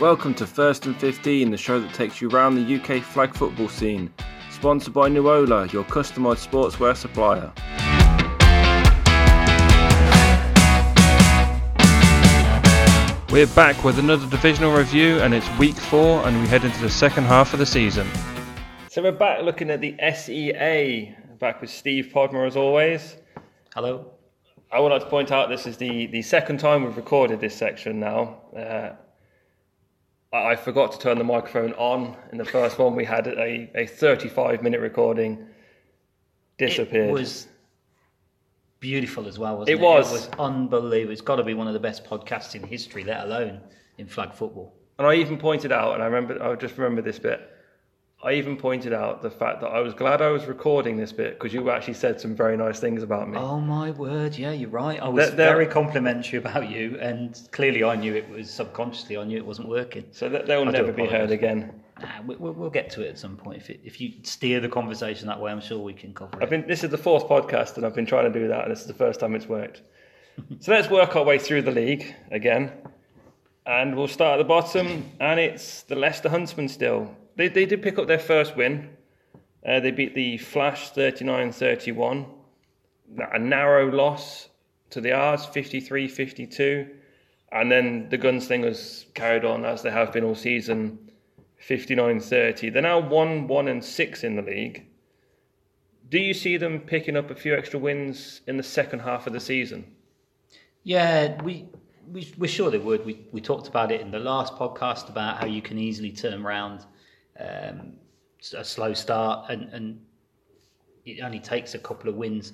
Welcome to First and 15, the show that takes you around the UK flag football scene. Sponsored by Nuola, your customised sportswear supplier. We're back with another divisional review, and it's week four, and we head into the second half of the season. So we're back looking at the SEA, back with Steve Podmore as always. Hello. I would like to point out this is the, the second time we've recorded this section now. Uh, I forgot to turn the microphone on in the first one. We had a, a 35 minute recording, disappeared. It was beautiful as well, wasn't It it? was. It was unbelievable. It's got to be one of the best podcasts in history, let alone in flag football. And I even pointed out, and I remember, I just remember this bit. I even pointed out the fact that I was glad I was recording this bit because you actually said some very nice things about me. Oh my word! Yeah, you're right. I was there- very complimentary about you, and clearly I knew it was subconsciously. I knew it wasn't working. So that they will I do never be heard apologise. again. Nah, we, we'll, we'll get to it at some point. If, it, if you steer the conversation that way, I'm sure we can cover I've it. been. This is the fourth podcast, and I've been trying to do that, and this is the first time it's worked. so let's work our way through the league again, and we'll start at the bottom, and it's the Leicester Huntsman Still, they they did pick up their first win. Uh, they beat the Flash 39-31. A narrow loss to the R's 53-52. And then the Gunslingers carried on as they have been all season 59-30. They're now 1 1 and 6 in the league. Do you see them picking up a few extra wins in the second half of the season? Yeah, we, we we're sure they would. We we talked about it in the last podcast about how you can easily turn around um, a slow start, and, and it only takes a couple of wins,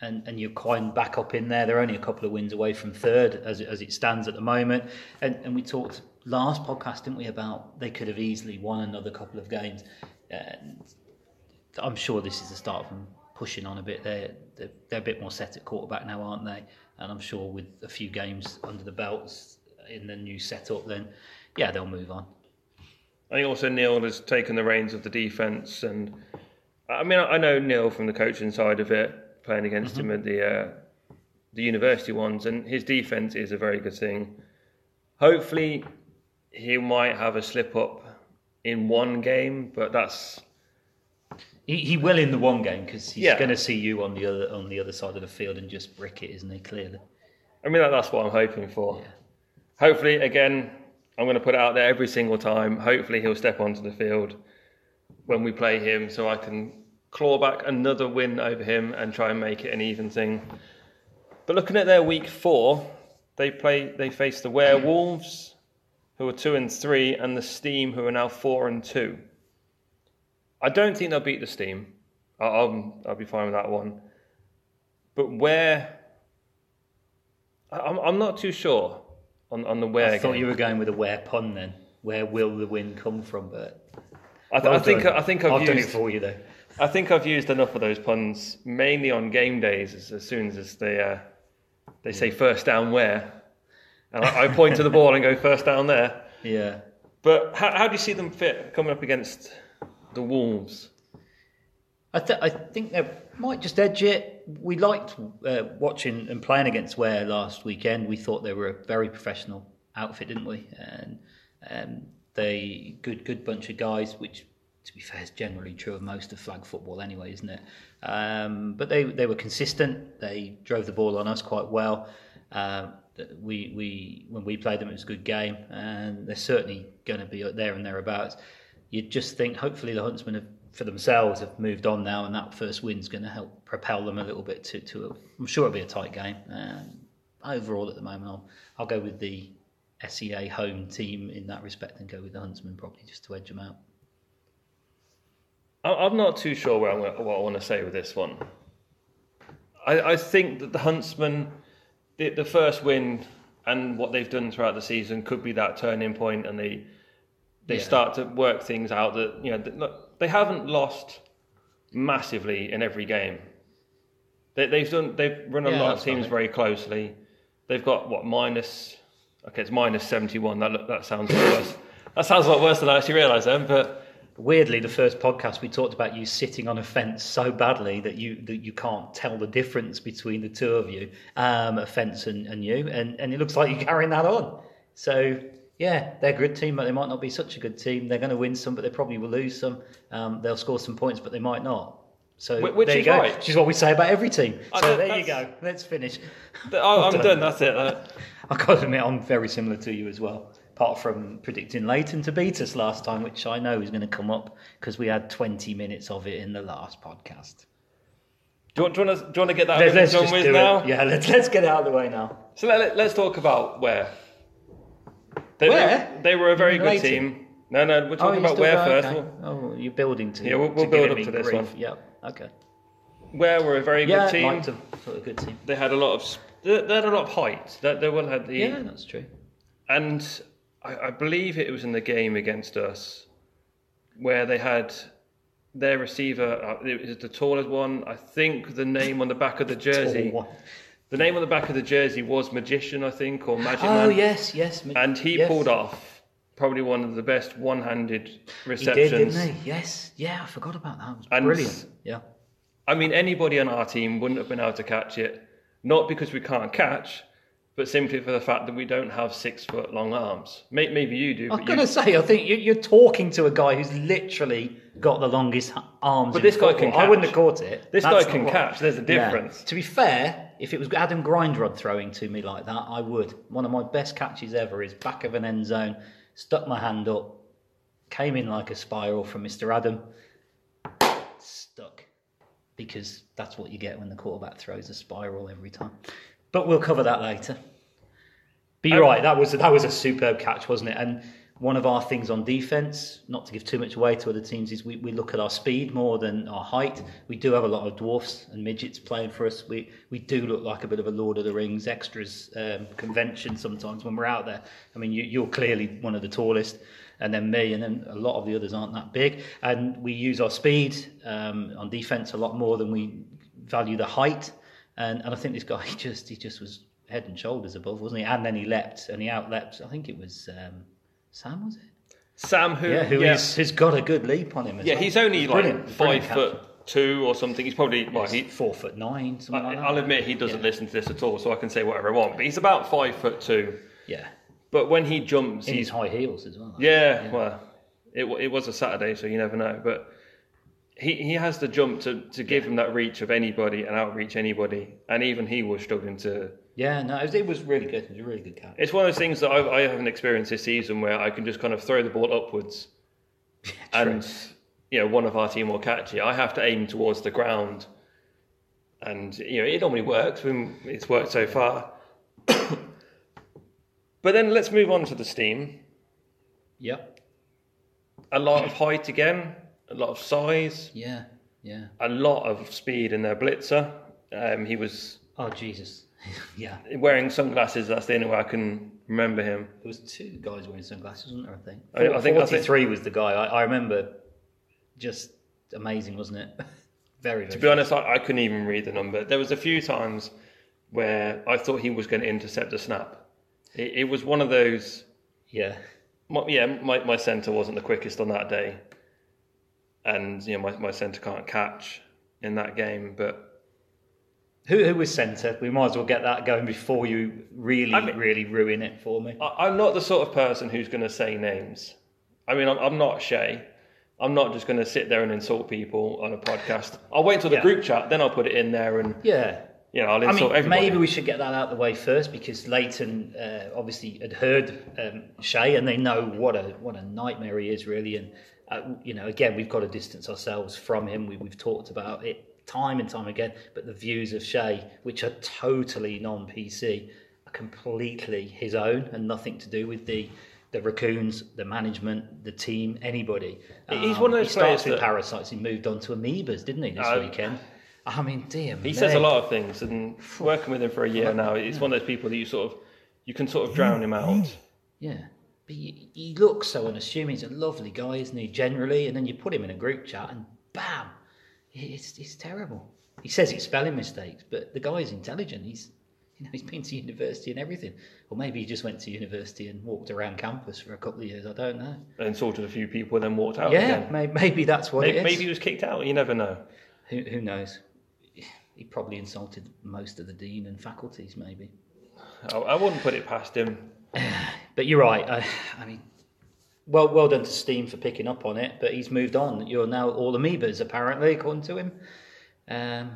and and you're quite back up in there. They're only a couple of wins away from third as as it stands at the moment, and and we talked last podcast, didn't we, about they could have easily won another couple of games, and I'm sure this is the start of them pushing on a bit. They're, they're they're a bit more set at quarterback now, aren't they? And I'm sure with a few games under the belts in the new setup, then yeah, they'll move on. I think also Neil has taken the reins of the defence, and I mean I know Neil from the coaching side of it, playing against him at the uh, the university ones, and his defence is a very good thing. Hopefully, he might have a slip up in one game, but that's He, he will in the one game because he's Yeah. going to see you on the other on the other side of the field and just brick it, isn't he? Clearly, I mean that, that's what I'm hoping for. Yeah. Hopefully, again, I'm going to put it out there every single time. Hopefully, he'll step onto the field when we play him, so I can claw back another win over him and try and make it an even thing. But looking at their week four, they play. They face the Werewolves, who are two and three, and the Steam, who are now four and two. I don't think they'll beat the Steam. I'll, I'll, be fine with that one. But where I'm, I'm not too sure on, on the where. I thought you were going with a where pun then. Where will the wind come from? But I, th- well I think. I think I've, I've done it for you though. I think I've used enough of those puns mainly on game days. As, as soon as they uh, they say first down where, and I, I point to the ball and go first down there. Yeah. But how, how do you see them fit coming up against the Wolves? I, th- I think they might just edge it. We liked uh, watching and playing against Ware last weekend. We thought they were a very professional outfit, didn't we? And um, they good good bunch of guys, which to be fair is generally true of most of flag football anyway, isn't it? Um, but they they were consistent. They drove the ball on us quite well. Um, we we when we played them, it was a good game, and they're certainly going to be there and thereabouts. You just think hopefully the Huntsmen have, for themselves have moved on now, and that first win's going to help propel them a little bit to. to a, I'm sure it'll be a tight game. Um, overall, at the moment, I'll I'll go with the SEA home team in that respect, and go with the Huntsman probably just to edge them out. I- I'm not too sure what, I'm, gonna- what I want to say with this one. I, I think that the Huntsman, the, the first win and what they've done throughout the season could be that turning point, and they they Yeah. start to work things out. That you know, that, they haven't lost massively in every game. They, they've done they've run a Yeah, lot of teams right. very closely. They've got what minus okay, it's minus seventy one. That that sounds a lot worse. That sounds a lot worse than I actually realised then, but. Weirdly, the first podcast we talked about you sitting on a fence so badly that you that you can't tell the difference between the two of you, um, a fence and, and you, and, and it looks like you're carrying that on. So Yeah, they're a good team, but they might not be such a good team. They're going to win some, but they probably will lose some. Um, they'll score some points, but they might not. So Wh- there you is go. right. Which is what we say about every team. I So there you go. Let's finish. I, I'm Done. done. That's it. Uh, I got to admit, I'm very similar to you as well. Apart from predicting Leighton to beat us last time, which I know is going to come up because we had 20 minutes of it in the last podcast. do, you want, do, you want to, do you want to get that Let's, let's done with now? Yeah, let's let's get it out of the way now. So let, let, us talk about Ware. They, Where? They, they were a very good mean team. No, no, we're talking you about Ware go- first. okay. Oh, you're building to. Yeah, we'll- we'll to build up me to this grief. one. Yeah. Okay. Ware were a very good Yeah, team. liked them. Thought a good team. They had a lot of they, they had a lot of height. They, they will have the Yeah, that's true. and I, I believe it was in the game against us where they had their receiver. Uh, it was the tallest one. I think the name on the back of the jersey. The name on the back of the jersey was Magician, I think, or Magic Oh Man. yes, yes. ma- And he yes. pulled off probably one of the best one-handed receptions. He did, didn't he? Yes. Yeah, I forgot about that. It was And- brilliant. Yeah. I mean, anybody on our team wouldn't have been able to catch it, not because we can't catch, but simply for the fact that we don't have six foot long arms. Maybe you do, I'm gonna say, I think you- you're talking to a guy who's literally got the longest arms. But this guy football. can I wouldn't have caught it. This That's guy can what- catch, there's a Yeah. difference. To be fair, if it was Adam Grindrod throwing to me like that, I would. One of my best catches ever is back of an end zone, stuck my hand up, came in like a spiral from Mr. Adam, stuck. Because that's what you get when the quarterback throws a spiral every time. But we'll cover that later. Be Um, right, that was that was a superb catch, wasn't it? And one of our things on defence, not to give too much away to other teams, is we, we look at our speed more than our height. We do have a lot of dwarfs and midgets playing for us. We we do look like a bit of a Lord of the Rings extras um, convention sometimes when we're out there. I mean, you, you're clearly one of the tallest, and then me, and then a lot of the others aren't that big. And we use our speed um, on defence a lot more than we value the height. And, and I think this guy he just he just was head and shoulders above, wasn't he? And then he leapt and he outleapt. I think it was um, Sam, was it? Sam, who, Yeah, who yeah, is- has got a good leap on him. As yeah, well. he's only Brilliant, like brilliant five catch. foot two or something. He's probably well, he. He's four foot nine, something I, like that. I'll admit he doesn't Yeah. listen to this at all, so I can say whatever I want. But he's about five foot two. Yeah, But when he jumps, in he's high heels as well. yeah. Well, it it was a Saturday, so you never know. But he he has the jump to to give him that reach of anybody and outreach anybody, and even he was struggling to yeah. No, it was, it was really good. It was a really good catch. It's one of those things that I've, I haven't experienced this season where I can just kind of throw the ball upwards, and you know one of our team will catch it. I have to aim towards the ground, and you know it normally works when it's worked so far. but then let's move on to the steam. Yep. A lot of height again, a lot of size, Yeah. Yeah. a lot of speed in their blitzer. Um, he was Oh Jesus. yeah. wearing sunglasses. That's the only way I can remember him. There was two guys wearing sunglasses, wasn't there? I think. I- I think- forty-three was the guy. I, I remember. Just amazing, wasn't it? very. very To be honest, I, I couldn't even read the number. There was a few times where I thought he was going to intercept a snap. It, it was one of those. Yeah. My, yeah, my, my centre wasn't the quickest on that day, and you know my, my centre can't catch in that game. But Who, who was centre? We might as well get that going before you really, I mean- really ruin it for me. I, I'm not the sort of person who's going to say names. I mean, I'm, I'm not Shay. I'm not just going to sit there and insult people on a podcast. I'll wait till the Yeah. group chat, then I'll put it in there, and Yeah. you know I'll I mean, everybody. maybe we should get that out of the way first because Leighton uh, obviously had heard um, Shay and they know what a what a nightmare he is really. And uh, you know, again, we've got to distance ourselves from him. We, we've talked about it time and time again. But the views of Shay, which are totally non-PC, are completely his own and nothing to do with the. The raccoons, the management, the team, anybody. He's one of those He starts with that- parasites. He moved on to amoebas, didn't he, this Uh, weekend? I mean, dear He me. says a lot of things, and working with him for a year now, it's one of those people that you sort of you can sort of drown him out. Yeah. But he, he looks so unassuming. He's a lovely guy, isn't he, generally? And then you put him in a group chat and bam, it's, it's terrible. He says it's spelling mistakes, but the guy's intelligent. He's, you know, he's been to university and everything. Or maybe he just went to university and walked around campus for a couple of years. I don't know. and sorted a few people, and then walked out yeah, again. maybe, maybe that's what Maybe, it is. maybe he was kicked out. You never know. Who, who knows? He probably insulted most of the dean and faculties, maybe. I, I wouldn't put it past him. but you're right. I, I mean, well, well done to Steam for picking up on it. But he's moved on. You're now all amoebas, apparently, according to him. Um,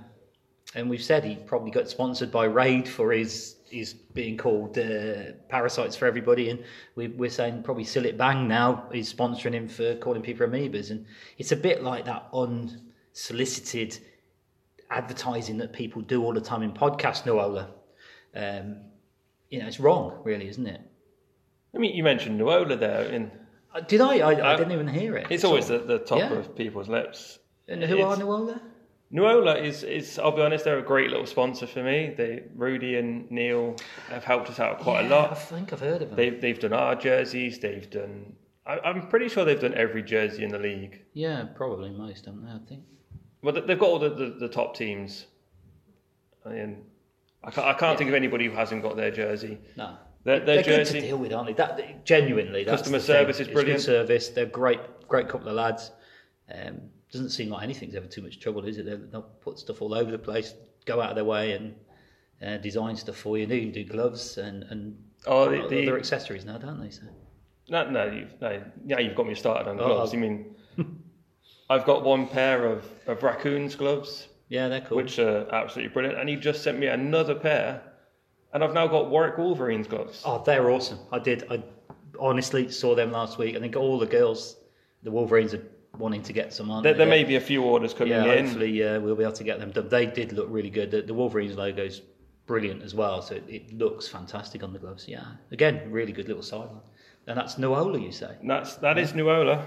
and we've said he probably got sponsored by Raid for his his being called uh, parasites for everybody, and we, we're saying probably Cillit Bang now is sponsoring him for calling people amoebas, and it's a bit like that unsolicited advertising that people do all the time in podcast Nuola. Um, you know, it's wrong, really, isn't it? I mean, you mentioned Nuola there. In Uh, Did I? I, I Uh, didn't even hear it. it's always at the top Yeah. of people's lips. And who it's- are Nuola? Nuola is, is, I'll be honest, they're a great little sponsor for me. They, Rudy and Neil have helped us out quite a Yeah, I lot. think I've heard of them. They've, they've done our jerseys. They've done. I, I'm pretty sure they've done every jersey in the league. Yeah, probably most, haven't they? I think. Well, they- they've got all the, the, the top teams. And I can't, I can't think of anybody who hasn't got their jersey. No. Their, their They're good to deal with, aren't they? That, genuinely, that's Customer the thing. service is brilliant. service. They're great, great couple of lads. Um, doesn't seem like anything's ever too much trouble, is it? They'll, they'll put stuff all over the place, go out of their way, and uh, design stuff for you. They even do gloves and and Oh, the- other the- accessories now, don't they? So. No, no, you've, no, yeah, you've got me started on Oh, gloves. oh. You mean, I've got one pair of, of raccoons gloves, Yeah, they're cool. which are absolutely brilliant, and he just sent me another pair, and I've now got Warwick Wolverines gloves. Oh, they're awesome. I did. I honestly saw them last week. I think all the girls, the Wolverines, are wanting to get some on. there, there may be a few orders coming Yeah, in. hopefully uh, we'll be able to get them done. They did look really good. The, the Wolverines logo's brilliant as well, so it, it looks fantastic on the gloves. Yeah, again, really good little sideline. And that's Nuola, you say? And That's that is Nuola.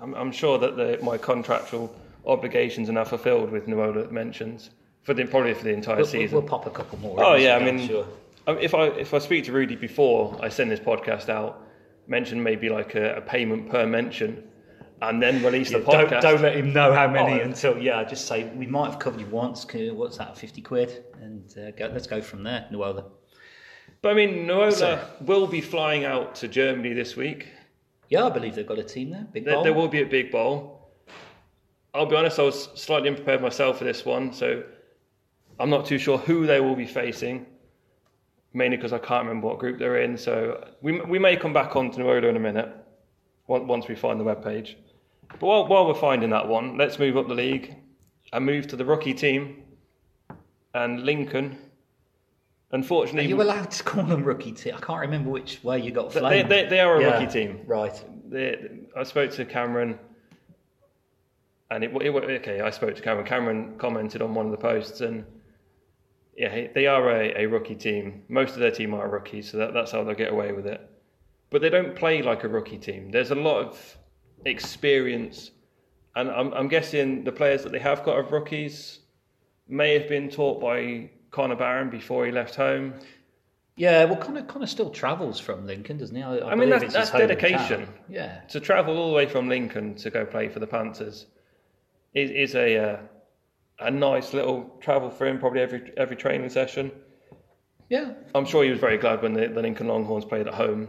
I'm, I'm sure that the, my contractual obligations are now fulfilled with Nuola mentions for the probably for the entire We'll, season. we'll pop a couple more. Oh yeah, I mean, sure. um, if I if I speak to Rudy before I send this podcast out, mention maybe like a, a payment per mention, and then release the podcast. don't, don't let him know how many Oh, until yeah. Just say we might have covered you once. What's that? Fifty quid, and uh, go, let's go from there. Nuola. But I mean, Nuola So- will be flying out to Germany this week. Yeah, I believe they've got a team there. Big There, Bowl. there will be a big bowl. I'll be honest, I was slightly unprepared myself for this one, so I'm not too sure who they will be facing. Mainly because I can't remember what group they're in. So we we may come back on to Nuola in a minute, once we find the web page. But while, while we're finding that one, let's move up the league and move to the rookie team and Lincoln. Are Unfortunately, you allowed to call them rookie team? I can't remember which way you got they, flamed. they, they are a Yeah, rookie team. right? the, I spoke to Cameron, and it, it okay. I spoke to Cameron. Cameron commented on one of the posts, and yeah, they are a, a rookie team. Most of their team are rookies, so that, that's how they'll get away with it. But they don't play like a rookie team. There's a lot of experience, and I'm, I'm guessing the players that they have got of rookies may have been taught by Connor Barron before he left home. Yeah, well, Connor, Connor still travels from Lincoln, doesn't he? I, I, I mean, that's- that's dedication. Yeah, to travel all the way from Lincoln to go play for the Panthers is, is a uh, a nice little travel for him. Probably every every training session. yeah. I'm sure he was very glad when the, the Lincoln Longhorns played at home.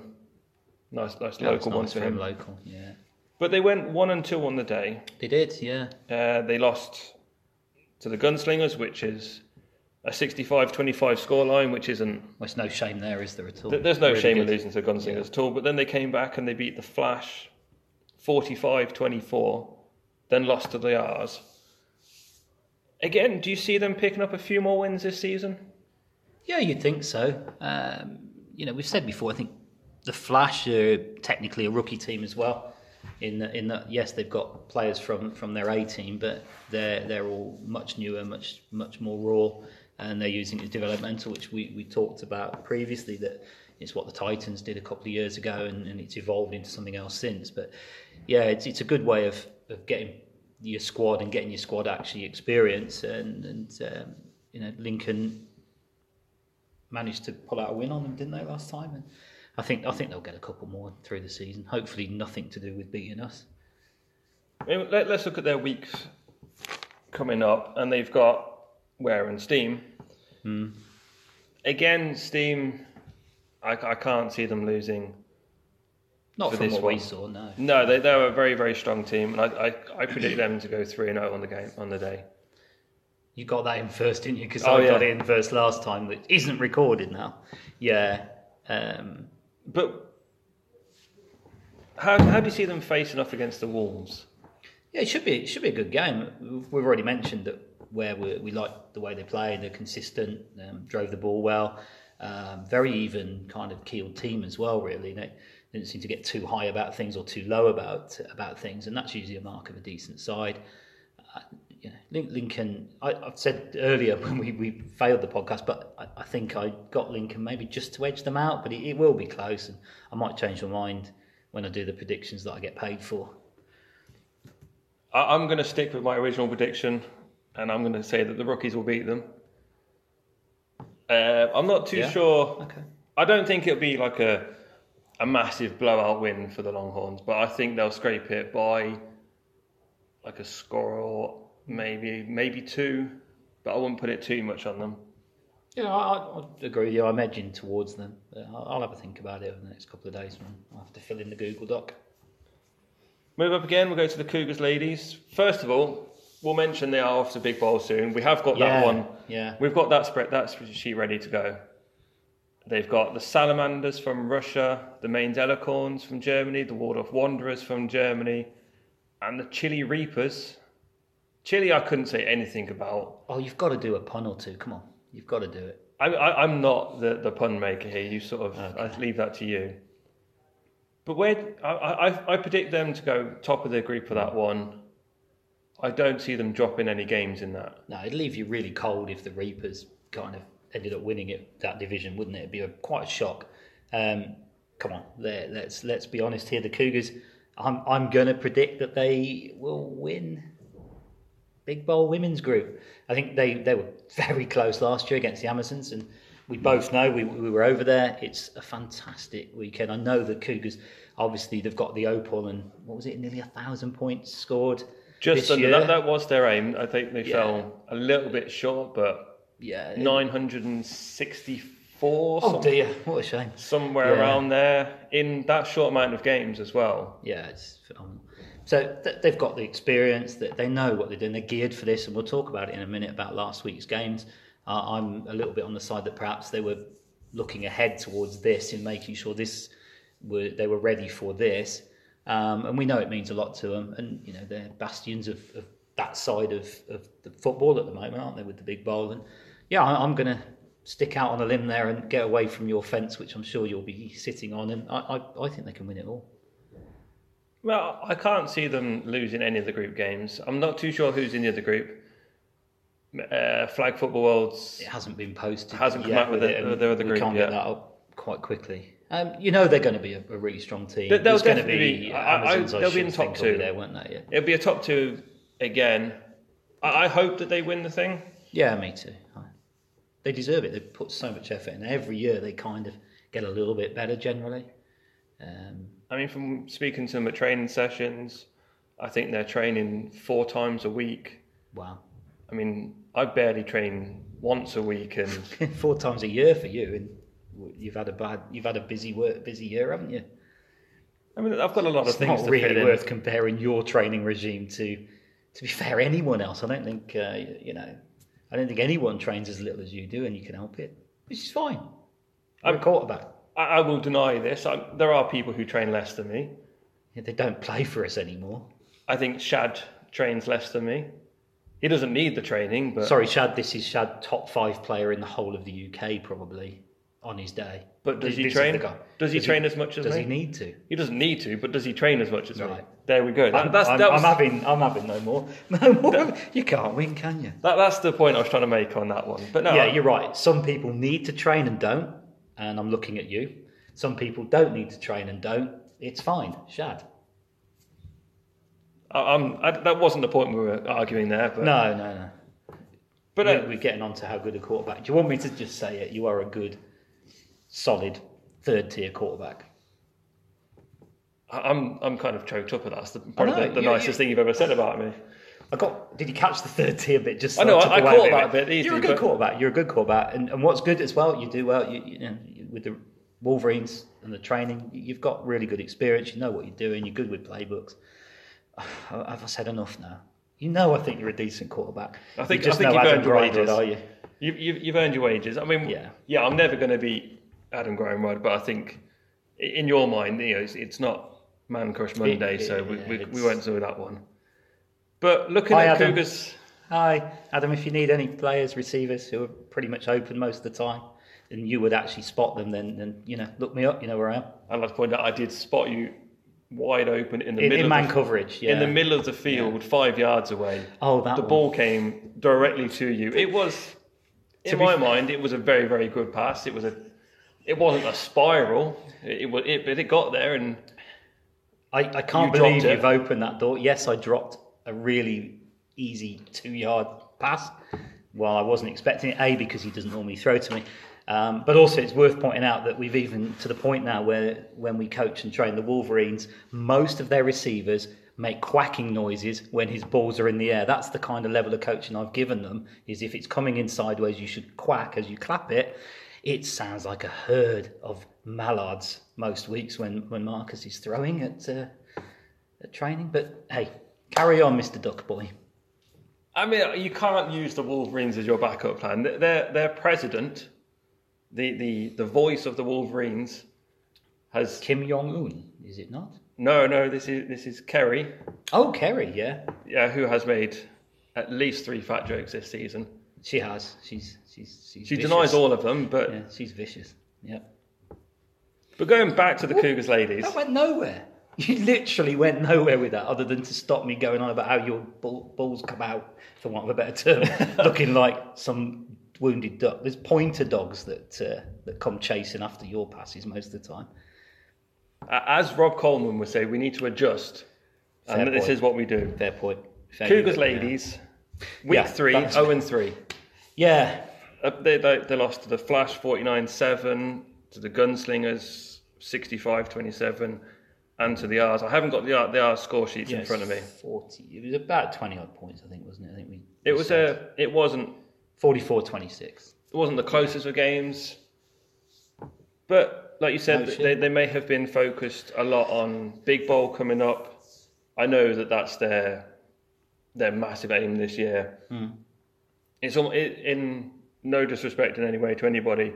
Nice, nice That was local one nice for for him. Local, yeah. But they went one and two on the day. They did, yeah. Uh, they lost to the Gunslingers, which is a 65-25 scoreline, which isn't. Well, there's no shame there, is there at all? th- There's no Really shame in losing to the Gunslingers at all. But then they came back and they beat the Flash 45-24, then lost to the R's. Again, do you see them picking up a few more wins this season? Yeah, you'd think so. Um, you know, we've said before. I think the Flash are technically a rookie team as well. In that, in yes, they've got players from, from their A team, but they're they're all much newer, much much more raw, and they're using as developmental, which we, we talked about previously. That it's what the Titans did a couple of years ago, and, and it's evolved into something else since. But yeah, it's it's a good way of, of getting your squad and getting your squad actually experience, and and um, you know Lincoln managed to pull out a win on them, didn't they, last time? And I think I think they'll get a couple more through the season. Hopefully, nothing to do with beating us. Let, us look at their weeks coming up, and they've got Ware and Steam. Again, Steam, I, I can't see them losing. Not For from this what we saw, no. No, they, they're a very, very strong team, and I, I, I predict them to go 3 0 on the game on the day. You got that in first, didn't you? Because Oh, I yeah. got it in first last time, that isn't recorded now. Yeah. Um, But How, how do you see them facing off against the Wolves? Yeah, it should be. It should be a good game. We've already mentioned that Ware we, we like the way they play. They're consistent. Um, drove the ball well. Um, very even kind of keeled team as well. Really, they didn't seem to get too high about things or too low about about things, and that's usually a mark of a decent side. Uh, you know, Lincoln. I, have said earlier when we, we failed the podcast, but I, I, think I got Lincoln maybe just to edge them out, but it, it will be close, and I might change my mind when I do the predictions that I get paid for. I'm going to stick with my original prediction, and I'm going to say that the rookies will beat them. Uh, I'm not too yeah. sure. Okay. I don't think it'll be like a a massive blowout win for the Longhorns, but I think they'll scrape it by like a score or maybe maybe two, but I wouldn't put it too much on them. Yeah, I, I agree with you. I'm edging towards them. I'll, I'll have a think about it over the next couple of days. I'll have to fill in the Google Doc. Move up again. We'll go to the Cougars ladies. First of all, we'll mention they are off to Big Bowl soon. We have got yeah, that one. Yeah. We've got that spread. That sheet ready to go. They've got the Salamanders from Russia, the Mainz Elkhorns from Germany, the Waldorf Wanderers from Germany, and the Chile Reapers. Chile, I couldn't say anything about. Oh, you've got to do a pun or two. Come on, you've got to do it. I, am not the, the pun maker here. You sort of, okay. I leave that to you. But where I, I, I predict them to go top of the group for that one. I don't see them dropping any games in that. No, it'd leave you really cold if the Reapers kind of ended up winning it that division, wouldn't it? It'd be a, quite a shock. Um, come on, let's let's be honest here. The Cougars, I'm I'm going to predict that they will win Big Bowl Women's Group. I think they they were very close last year against the Amazons, and we both know we we were over there. It's a fantastic weekend. I know the Cougars. Obviously, they've got the Opal, and what was it? Nearly a thousand points scored. Just under that, that was their aim. I think they yeah. fell a little bit short, but yeah, 964. Oh dear, what a shame. Somewhere yeah. around there in that short amount of games as well. Yeah, it's phenomenal. So th- they've got the experience, that they know what they're doing, they're geared for this, and we'll talk about it in a minute about last week's games. Uh, I'm a little bit on the side that perhaps they were looking ahead towards this in making sure this were they were ready for this. Um, and we know it means a lot to them, and you know they're bastions of, of that side of, of the football at the moment, aren't they, with the big bowl? And yeah, I'm going to stick out on a limb there and get away from your fence, which I'm sure you'll be sitting on, and I, I, I think they can win it all. Well, I can't see them losing any of the group games. I'm not too sure who's in the other group. Uh, Flag Football Worlds. It hasn't been posted. Hasn't come out with, with, the, the other group. We can't yet. get that up quite quickly. Um, you know they're going to be a, a really strong team. They'll, they'll definitely be. I, I, they'll be in top two. There, won't they? Yeah. It'll be a top two again. I, I hope that they win the thing. Yeah, me too. They deserve it. They put so much effort in. Every year they kind of get a little bit better generally. Um, I mean, from speaking to them at training sessions, I think they're training four times a week. Wow. I mean, I barely train once a week, and four times a year for you, and you've had a bad, you've had a busy work, busy year, haven't you? I mean, I've got a lot it's of things. Not really worth comparing your training regime to to be fair, anyone else. I don't think uh, you know. I don't think anyone trains as little as you do, and you can help it, which is fine. I'm a quarterback. I, I will deny this. I, there are people who train less than me. Yeah, they don't play for us anymore. I think Shad trains less than me. He doesn't need the training, but sorry, Shad. This is Shad, top five player in the whole of the UK, probably on his day. But does he train? Does he does train he, as much as does me? he need to? He doesn't need to, but does he train as much as right. me? There we go. That, I'm, that's, I'm, that was, I'm, having, I'm having no more, no more. That, you can't win, can you? That, that's the point I was trying to make on that one. But no, yeah, you're right. Some people need to train and don't, and I'm looking at you. Some people don't need to train and don't. It's fine, Shad. I, I, that wasn't the point we were arguing there. But no, no, no. But we're, uh, we're getting on to how good a quarterback. Do you want me to just say it? You are a good, solid third tier quarterback. I'm I'm kind of choked up at that. That's the, probably the, the nicest you, thing you've ever said about me. I got. Did you catch the third tier bit? Just I know. I, I caught that bit. Easy, You're a good quarterback. You're a good quarterback, and, and what's good as well, you do well. You, you know, with the Wolverines and the training, you've got really good experience. You know what you're doing. You're good with playbooks. Have I said enough now? You know, I think you're a decent quarterback. I think you just I think know you've earned your wages. are you? You, you, you've earned your wages. I mean, yeah, yeah. I'm never going to be Adam Graham, right? But I think in your mind, you know, it's, it's not Man Crush Monday, It- so we, yeah, we, we won't do that one. But looking Hi, at Adam. Cougars, Hi, Adam. If you need any players, receivers who are pretty much open most of the time, and you would actually spot them, then then you know look me up. You know where I am. I'd like to point out I did spot you wide open in the In, middle in of man the, coverage, yeah. in the middle of the field, five yards away. Oh, that the one. ball came directly to you. It was, in my fair- mind, it was a very very good pass. It was a, it wasn't a spiral. It, it was, it, but it got there and I, I can't You believe you've opened that door. Yes, I dropped a really easy two yard pass. Well, I wasn't expecting it, A, because he doesn't normally throw to me. Um, but also, it's worth pointing out that we've even to the point now where when we coach and train the Wolverines, most of their receivers make quacking noises when his balls are in the air. That's the kind of level of coaching I've given them. Is if it's coming in sideways, you should quack as you clap it. It sounds like a herd of mallards most weeks when, when Marcus is throwing at, uh, at training. But hey, carry on, Mr. Duck Boy. I mean, you can't use the Wolverines as your backup plan. Their their president, the the the voice of the Wolverines, has Kim Jong Un, is it not? no no. This is this is Kerry, Oh, Kerry, yeah, yeah, who has made at least three fat jokes this season. she has. She's she's she's. She vicious. denies all of them, but Yeah, she's vicious. Yeah, but going back to the Cougars ladies, that went nowhere. You literally went nowhere with that, other than to stop me going on about how your balls come out, for want of a better term, looking like some wounded duck. There's pointer dogs that uh, that come chasing after your passes most of the time. as Rob Coleman would say, we need to adjust, Fair and this is what we do. Fair point. Fair Cougars point, yeah. ladies, week Yeah, three, zero and three. Yeah, they, they, they lost to the Flash 49 7, to the Gunslingers 65 27, and to the R's. I haven't got the, R- the R score sheets in Yes, front of me. Forty. It was about twenty odd points, I think, wasn't it? I think we. It was a, it wasn't, 44-26. it wasn't the closest of games, but like you said, No shit. they, they may have been focused a lot on Big Bowl coming up. I know that that's their their massive aim this year. Hmm. It's al- it, in no disrespect in any way to anybody.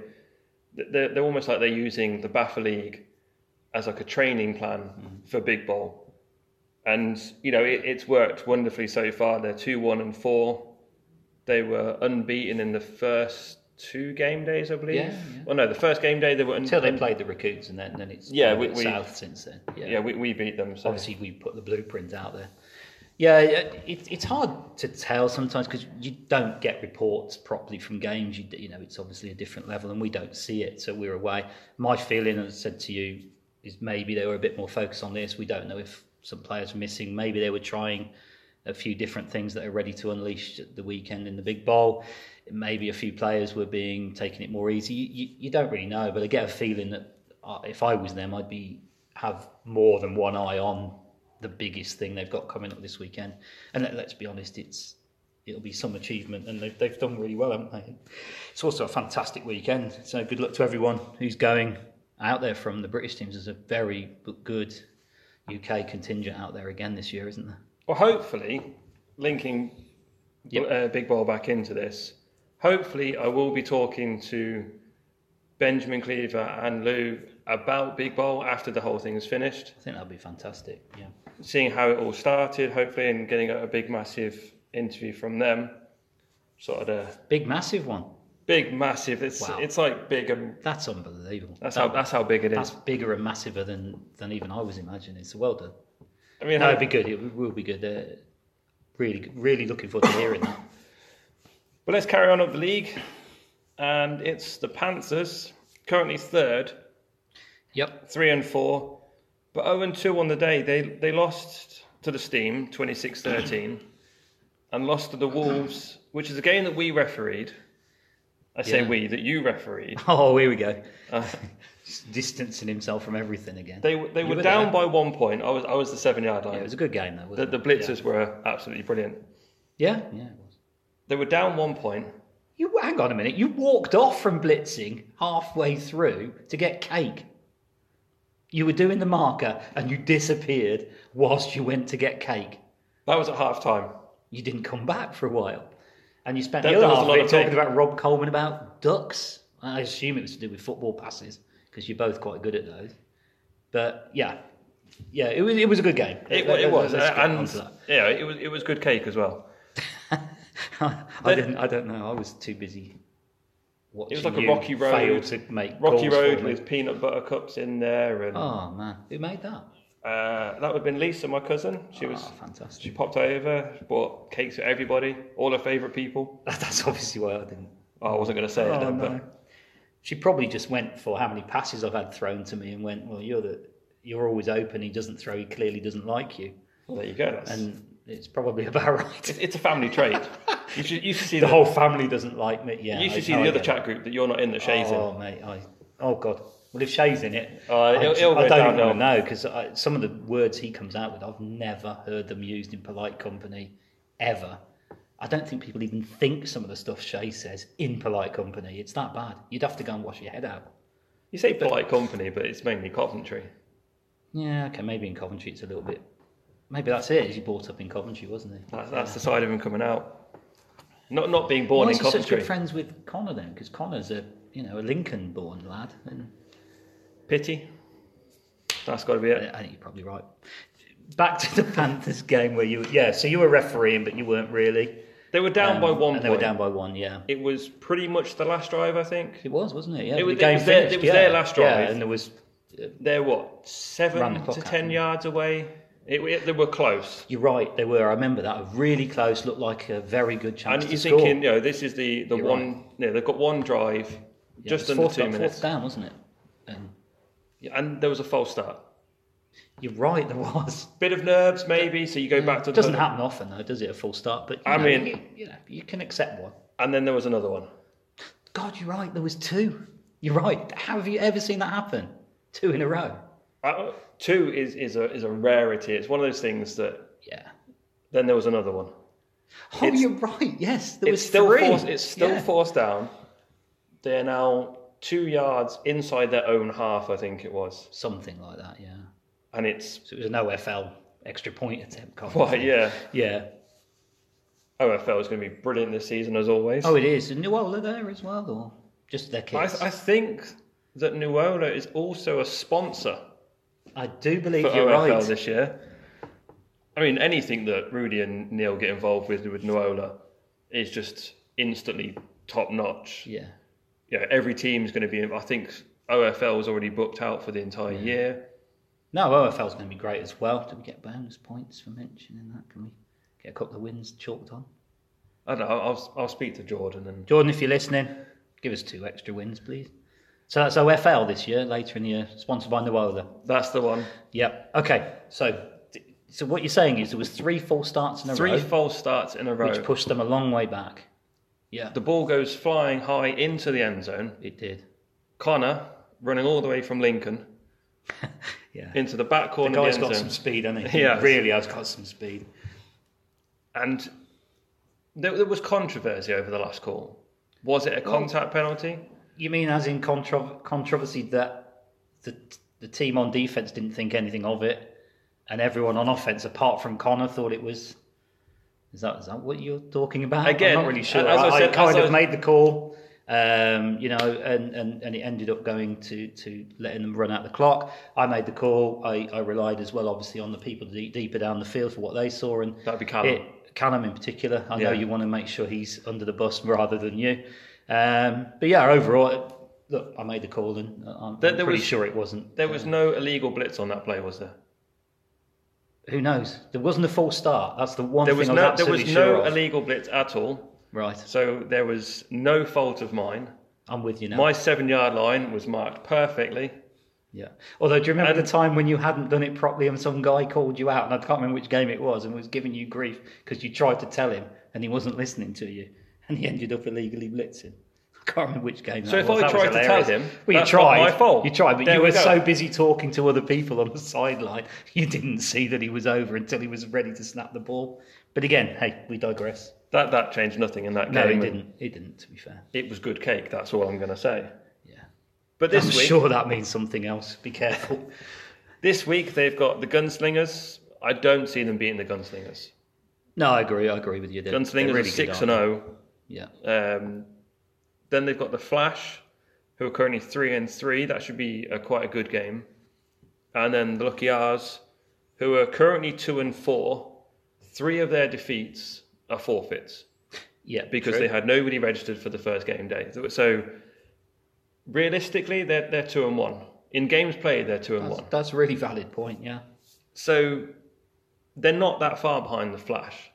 They're, they're almost like they're using the BAFA League as like a training plan Hmm. for Big Bowl, and you know it, it's worked wonderfully so far. They're two one and four. They were unbeaten in the first two game days, I believe. Yeah, yeah. Well, no, the first game day they were un- Until they played the Raccoons, and then, then it's Yeah, we- we- south since then. Yeah, Yeah, we, we beat them. So obviously we put the blueprint out there. Yeah, it, it's hard to tell sometimes because you don't get reports properly from games. You, you know, it's obviously a different level, and we don't see it, so we're away. My feeling, as I said to you, is maybe they were a bit more focused on this. We don't know if some players were missing. Maybe they were trying a few different things that are ready to unleash at the weekend in the big bowl. Maybe a few players were being taking it more easy. You, you, you don't really know, but I get a feeling that uh, if I was them, I'd be have more than one eye on the biggest thing they've got coming up this weekend. And let, let's be honest, it's it'll be some achievement, and they've, they've done really well, haven't they? It's also a fantastic weekend. So good luck to everyone who's going out there from the British teams. There's a very good UK contingent out there again this year, isn't there? Well, hopefully, linking Yep. uh, Big Bowl back into this, hopefully I will be talking to Benjamin Cleaver and Lou about Big Bowl after the whole thing is finished, I think that'll be fantastic. Yeah. Seeing how it all started, hopefully, and getting a, a big, massive interview from them. Sort of the Big, massive one. big, massive. It's Wow. it's like big and That's unbelievable. that's That- how that's how big it that's is. bigger and massiver than, than even I was imagining. So well done. I mean, No, it'll be good. It will be good. Uh, really, really looking forward to hearing that. But let's carry on up the league, and it's the Panthers currently third. Yep. three and four, but 0 and 2 on the day. They they lost to the Steam 26-13 and lost to the Wolves, which is a game that we refereed. I say Yeah. we, that you refereed. Oh, here we go. Uh, Just distancing himself from everything again. they they were were down there. by one point. I was I was the seven yard Yeah, line. it was a good game though. the, Wasn't the it? blitzers were absolutely brilliant. Yeah, yeah, yeah it was. They were down one point. You hang on a minute. You walked off from blitzing halfway through to get cake. You were doing the marker and you disappeared whilst you went to get cake. That was at half time. You didn't come back for a while, and you spent There- the other there was a half lot of it of talking cake. about Rob Coleman about ducks. I assume it was to do with football passes because you're both quite good at those. But yeah, yeah, it was it was a good game. It, it was, let's get and onto that. yeah, it was it was good cake as well. I didn't. I don't know. I was too busy. Watching It was like a rocky road. Fail to make Rocky Road with peanut butter cups in there, and Oh man, who made that? uh, that would have been Lisa, my cousin. She was Oh, fantastic. she popped over, bought cakes for everybody, all her favourite people. That's obviously why I didn't. Oh, I wasn't going to say it, Oh, then, no. but She probably just went for how many passes I've had thrown to me and went, well, you're the you're always open. He doesn't throw. He clearly doesn't like you, well, there you go. That's, and it's probably about right. it's, it's a family trait. You should you should see the the, whole family doesn't like me. Yeah, you I- should see the I other chat group that you're not in that Shay's in. Oh mate, I oh god. Well, if Shay's in it, Uh, I, it'll- it'll I don't even know because some of the words he comes out with, I've never heard them used in polite company ever. I don't think people even think some of the stuff Shay says in polite company. It's that bad. You'd have to go and wash your head out. You say polite company, but it's mainly Coventry. Yeah, okay, maybe in Coventry it's a little bit. Maybe that's it. He brought up in Coventry, wasn't he? That's, that's the side of him coming out. Not not being born Why in is such Coventry. good friends with Connor then? Because Connor's a you know a Lincoln-born lad, and Pity. That's got to be it. I think you're probably right. Back to the Panthers game where you yeah, so you were refereeing, but you weren't really. They were down Um, by one they were down by one. Yeah, It was pretty much the last drive, I think. it was, wasn't it? Yeah, It was- the game it was their- it was yeah. their last Yeah, drive. and there was. They're what the seven clock to ten yards away. It, it- they were close, You're right. They were. I remember that. Really close. Looked like a very good chance and you're score. thinking, you know, this is the the You're one. Yeah, they've got one drive, Yeah, just under fourth, two fourth minutes, down, wasn't it? And and there was a false start. you're right. There was. Bit of nerves, maybe. So you go back to It the doesn't happen often, though, does it? A full start, but you I know, mean- you, you know, you can accept one. and then there was another one. God, you're right. There was two. You're right. How have you ever seen that happen? Two in a row. Uh, two is is a is a rarity. It's one of those things that. Yeah. Then there was another one. Oh, It's- you're right. Yes, there It's was still three. forced, it's still Yeah. forced down. They're now two yards inside their own half, I think it was, something like that. Yeah. and it's So it was an OFL extra point attempt. kind well, yeah. Yeah. OFL is going to be brilliant this season as always. Oh, it is. And Nuola there as well, or just their I, kids? I think that Nuola is also a sponsor I do believe for you're OFL right. this year. I mean, anything that Rudy and Neil get involved with with Nuola is just instantly top notch. Yeah. Yeah, every team is going to be. I think OFL is already booked out for the entire year. No, OFL's going to be great as well. Do we get bonus points for mentioning that? Can we get a couple of wins chalked on? I don't know. I'll, I'll speak to Jordan and Jordan, if you're listening, give us two extra wins, please. So that's OFL this year, later in the year, sponsored by Nuola. that's the one. Yep. Okay. So, so what you're saying is there was three false starts in a Three row, false starts in a row. which pushed them a long way back. Yeah, The ball goes flying high into the end zone. it did. Connor running all the way from Lincoln Yeah. into the back The corner of guy's the end got zone. some speed, hasn't he? Yes. Really has got some speed. And there, there was controversy over the last call. Was it a contact penalty? You mean as in contro- controversy that the the team on defense didn't think anything of it, and everyone on offense, apart from Connor, thought it was. Is that is that what you're talking about? Again, I'm not really sure. as I I, said- kind of I- made the call, um, you know, and, and, and it ended up going to, to letting them run out the clock. I made the call. I, I relied as well, obviously, on the people deep, deeper down the field for what they saw, and That'd be Callum. it, Callum in particular. I know you want to make sure he's under the bus rather than you. Um, but yeah, overall, look, I made the call, and I'm, There- I'm there pretty was- sure it wasn't. There was no illegal blitz on that play, was there? Who knows? There wasn't a false start. That's the one There thing was I was no there was sure no of. illegal blitz at all. Right, So there was no fault of mine. I'm with you now. My seven yard line was marked perfectly. Yeah. Although, do you remember And- the time when you hadn't done it properly and some guy called you out, and I can't remember which game it was, and was giving you grief because you tried to tell him and he wasn't listening to you, and he ended up illegally blitzing. I can't remember which game. So that if was. I That tried to tell him, well, you that's not tried. my fault. You tried, but There you were go. so busy talking to other people on the sideline, you didn't see that he was over until he was ready to snap the ball. But again, hey, we digress. That that changed nothing in that No, game. he didn't. He didn't. To be fair, It was good cake. That's all I'm going to say. yeah. But this I'm week, sure that means something else. Be careful. this week they've got the gunslingers. I don't see them beating the gunslingers. no, I agree. I agree with you. They're, Gunslingers they're really are six good, and aren't zero. Oh. Yeah. Um, then they've got the Flash, who are currently three and three. That should be a, quite a good game. and then the Lucky R's, who are currently two and four. Three of their defeats are forfeits Yeah, because true. they had nobody registered for the first game day. So realistically, they're they're two and one. In games played, they're two and That's, one. that's a really valid point. Yeah. So they're not that far behind the Flash.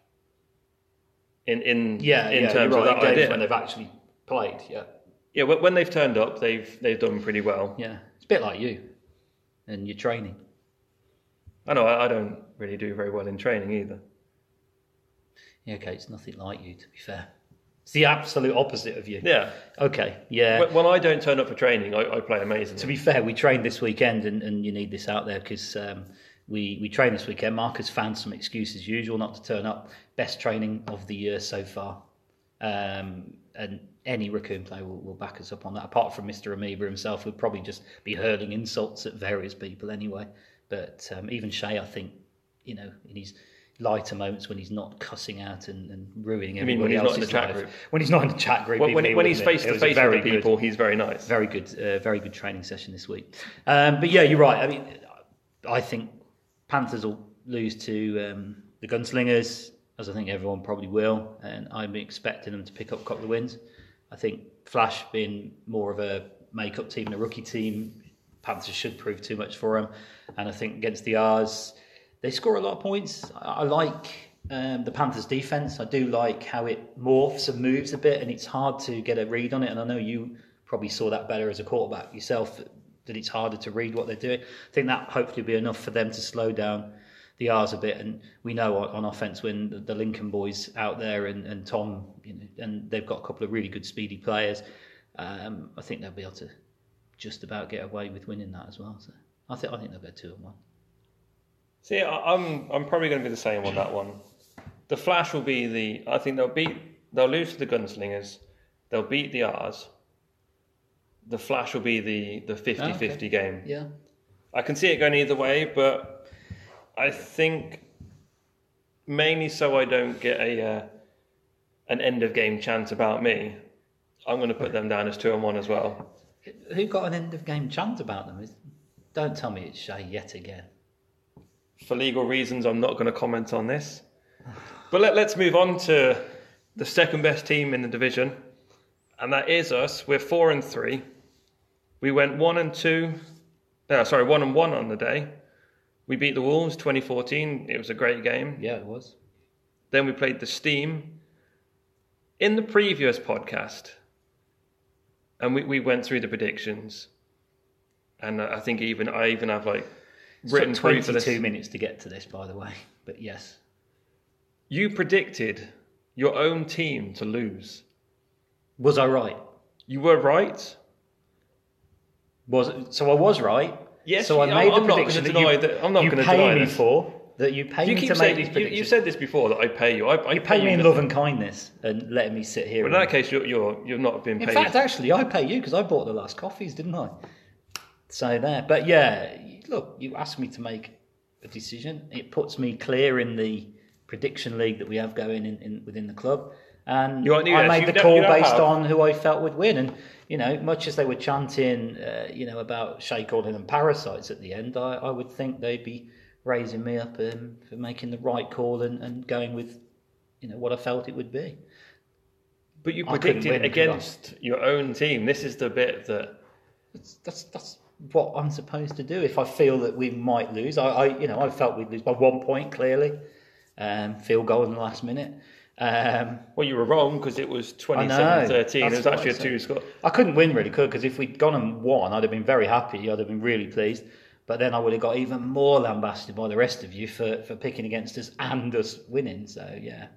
In in Yeah. in yeah, terms you're of right, that games idea. when they've actually played. Yeah. Yeah, when when they've turned up, they've they've done pretty well. Yeah. It's a bit like you and your training. I know I, I don't really do very well in training either. Yeah. Okay. It's nothing like you, to be fair. It's the absolute opposite of you. Yeah, Okay. Yeah. when, when I don't turn up for training, I, I play amazingly. To be fair, we trained this weekend, and, and you need this out there because um, we we trained this weekend. Marcus found some excuse as usual not to turn up. Best training of the year so far, um, and any raccoon player will, will back us up on that. Apart from Mister Amoeba himself, would probably just be hurling insults at various people anyway. But um, even Shay, I think, you know, in his lighter moments when he's not cussing out and, and ruining mean when everybody he's not in else's the chat life. group? When he's not in the chat group, when, when, he when he's face to face with the good- people, he's very nice. very good, uh, very good training session this week. Um, but yeah, you're right. I mean, I think Panthers will lose to um, the Gunslingers, as I think everyone probably will, and I'm expecting them to pick up a couple of wins. I think Flash being more of a make-up team and a rookie team, Panthers should prove too much for them. And I think against the R's, they score a lot of points. I, I like um, the Panthers' defense. I do like how it morphs and moves a bit, and it's hard to get a read on it. And I know you probably saw that better as a quarterback yourself. That it's harder to read what they're doing. I think that hopefully will be enough for them to slow down the R's a bit. And we know on, on offense when the, the Lincoln boys out there and, and Tom, you know, and they've got a couple of really good speedy players. Um, I think they'll be able to just about get away with winning that as well. So I think I think they'll go two and one. See, I'm I'm probably going to be the same on that one. The Flash will be the. I think they'll beat. They'll lose to the Gunslingers. They'll beat the R's. The Flash will be the the 50-50 game. Yeah. I can see it going either way, but I think mainly so I don't get a uh, an end of game chance about me. I'm going to put them down as two and one as well. Who got an end of game chant about them? Don't tell me it's Shay yet again. For legal reasons, I'm not going to comment on this. But let, let's move on to the second best team in the division, and that is us. We're four and three. We went one and two. No, sorry, one and one on the day. We beat the Wolves 2014. It was a great game. Yeah, it was. Then we played the Steam in the previous podcast, and we, we went through the predictions. And I think even I even have like written proof of this. 22 minutes to get to this, by the way. But yes. You predicted your own team to lose. Was I right? You were right. Was so I was right. Yes, So I I'm- made I'm the not prediction gonna that deny you, that- I'm not you gonna pay deny me this. for. That you pay You me keep to saying make these you, predictions. you said this before that I pay you. I, I You pay me in nothing. love and kindness and letting me sit here. But in and- that case, you're you're you've not been In paid. fact, actually, I pay you because I bought the last coffees, didn't I? So there. But yeah, look, you asked me to make a decision. It puts me clear in the prediction league that we have going in, in within the club. And You I made you the don't- call you don't based have- on who I felt would win. And, you know, much as they were chanting, uh, you know, about Shay calling them parasites at the end, I, I would think they'd be raising me up um, for making the right call and, and going with, you know, what I felt it would be. but you I predicted win, against your own team. This is the bit that That's, that's that's what I'm supposed to do. If I feel that we might lose, I, I you know I felt we'd lose by one point clearly, um, field goal in the last minute. Um, well, you were wrong because it was I 27-13. It was actually a two score. I couldn't win really, could because if we'd gone and won, I'd have been very happy. I'd have been really pleased. But then I would have got even more lambasted by the rest of you for, for picking against us and us winning. So yeah.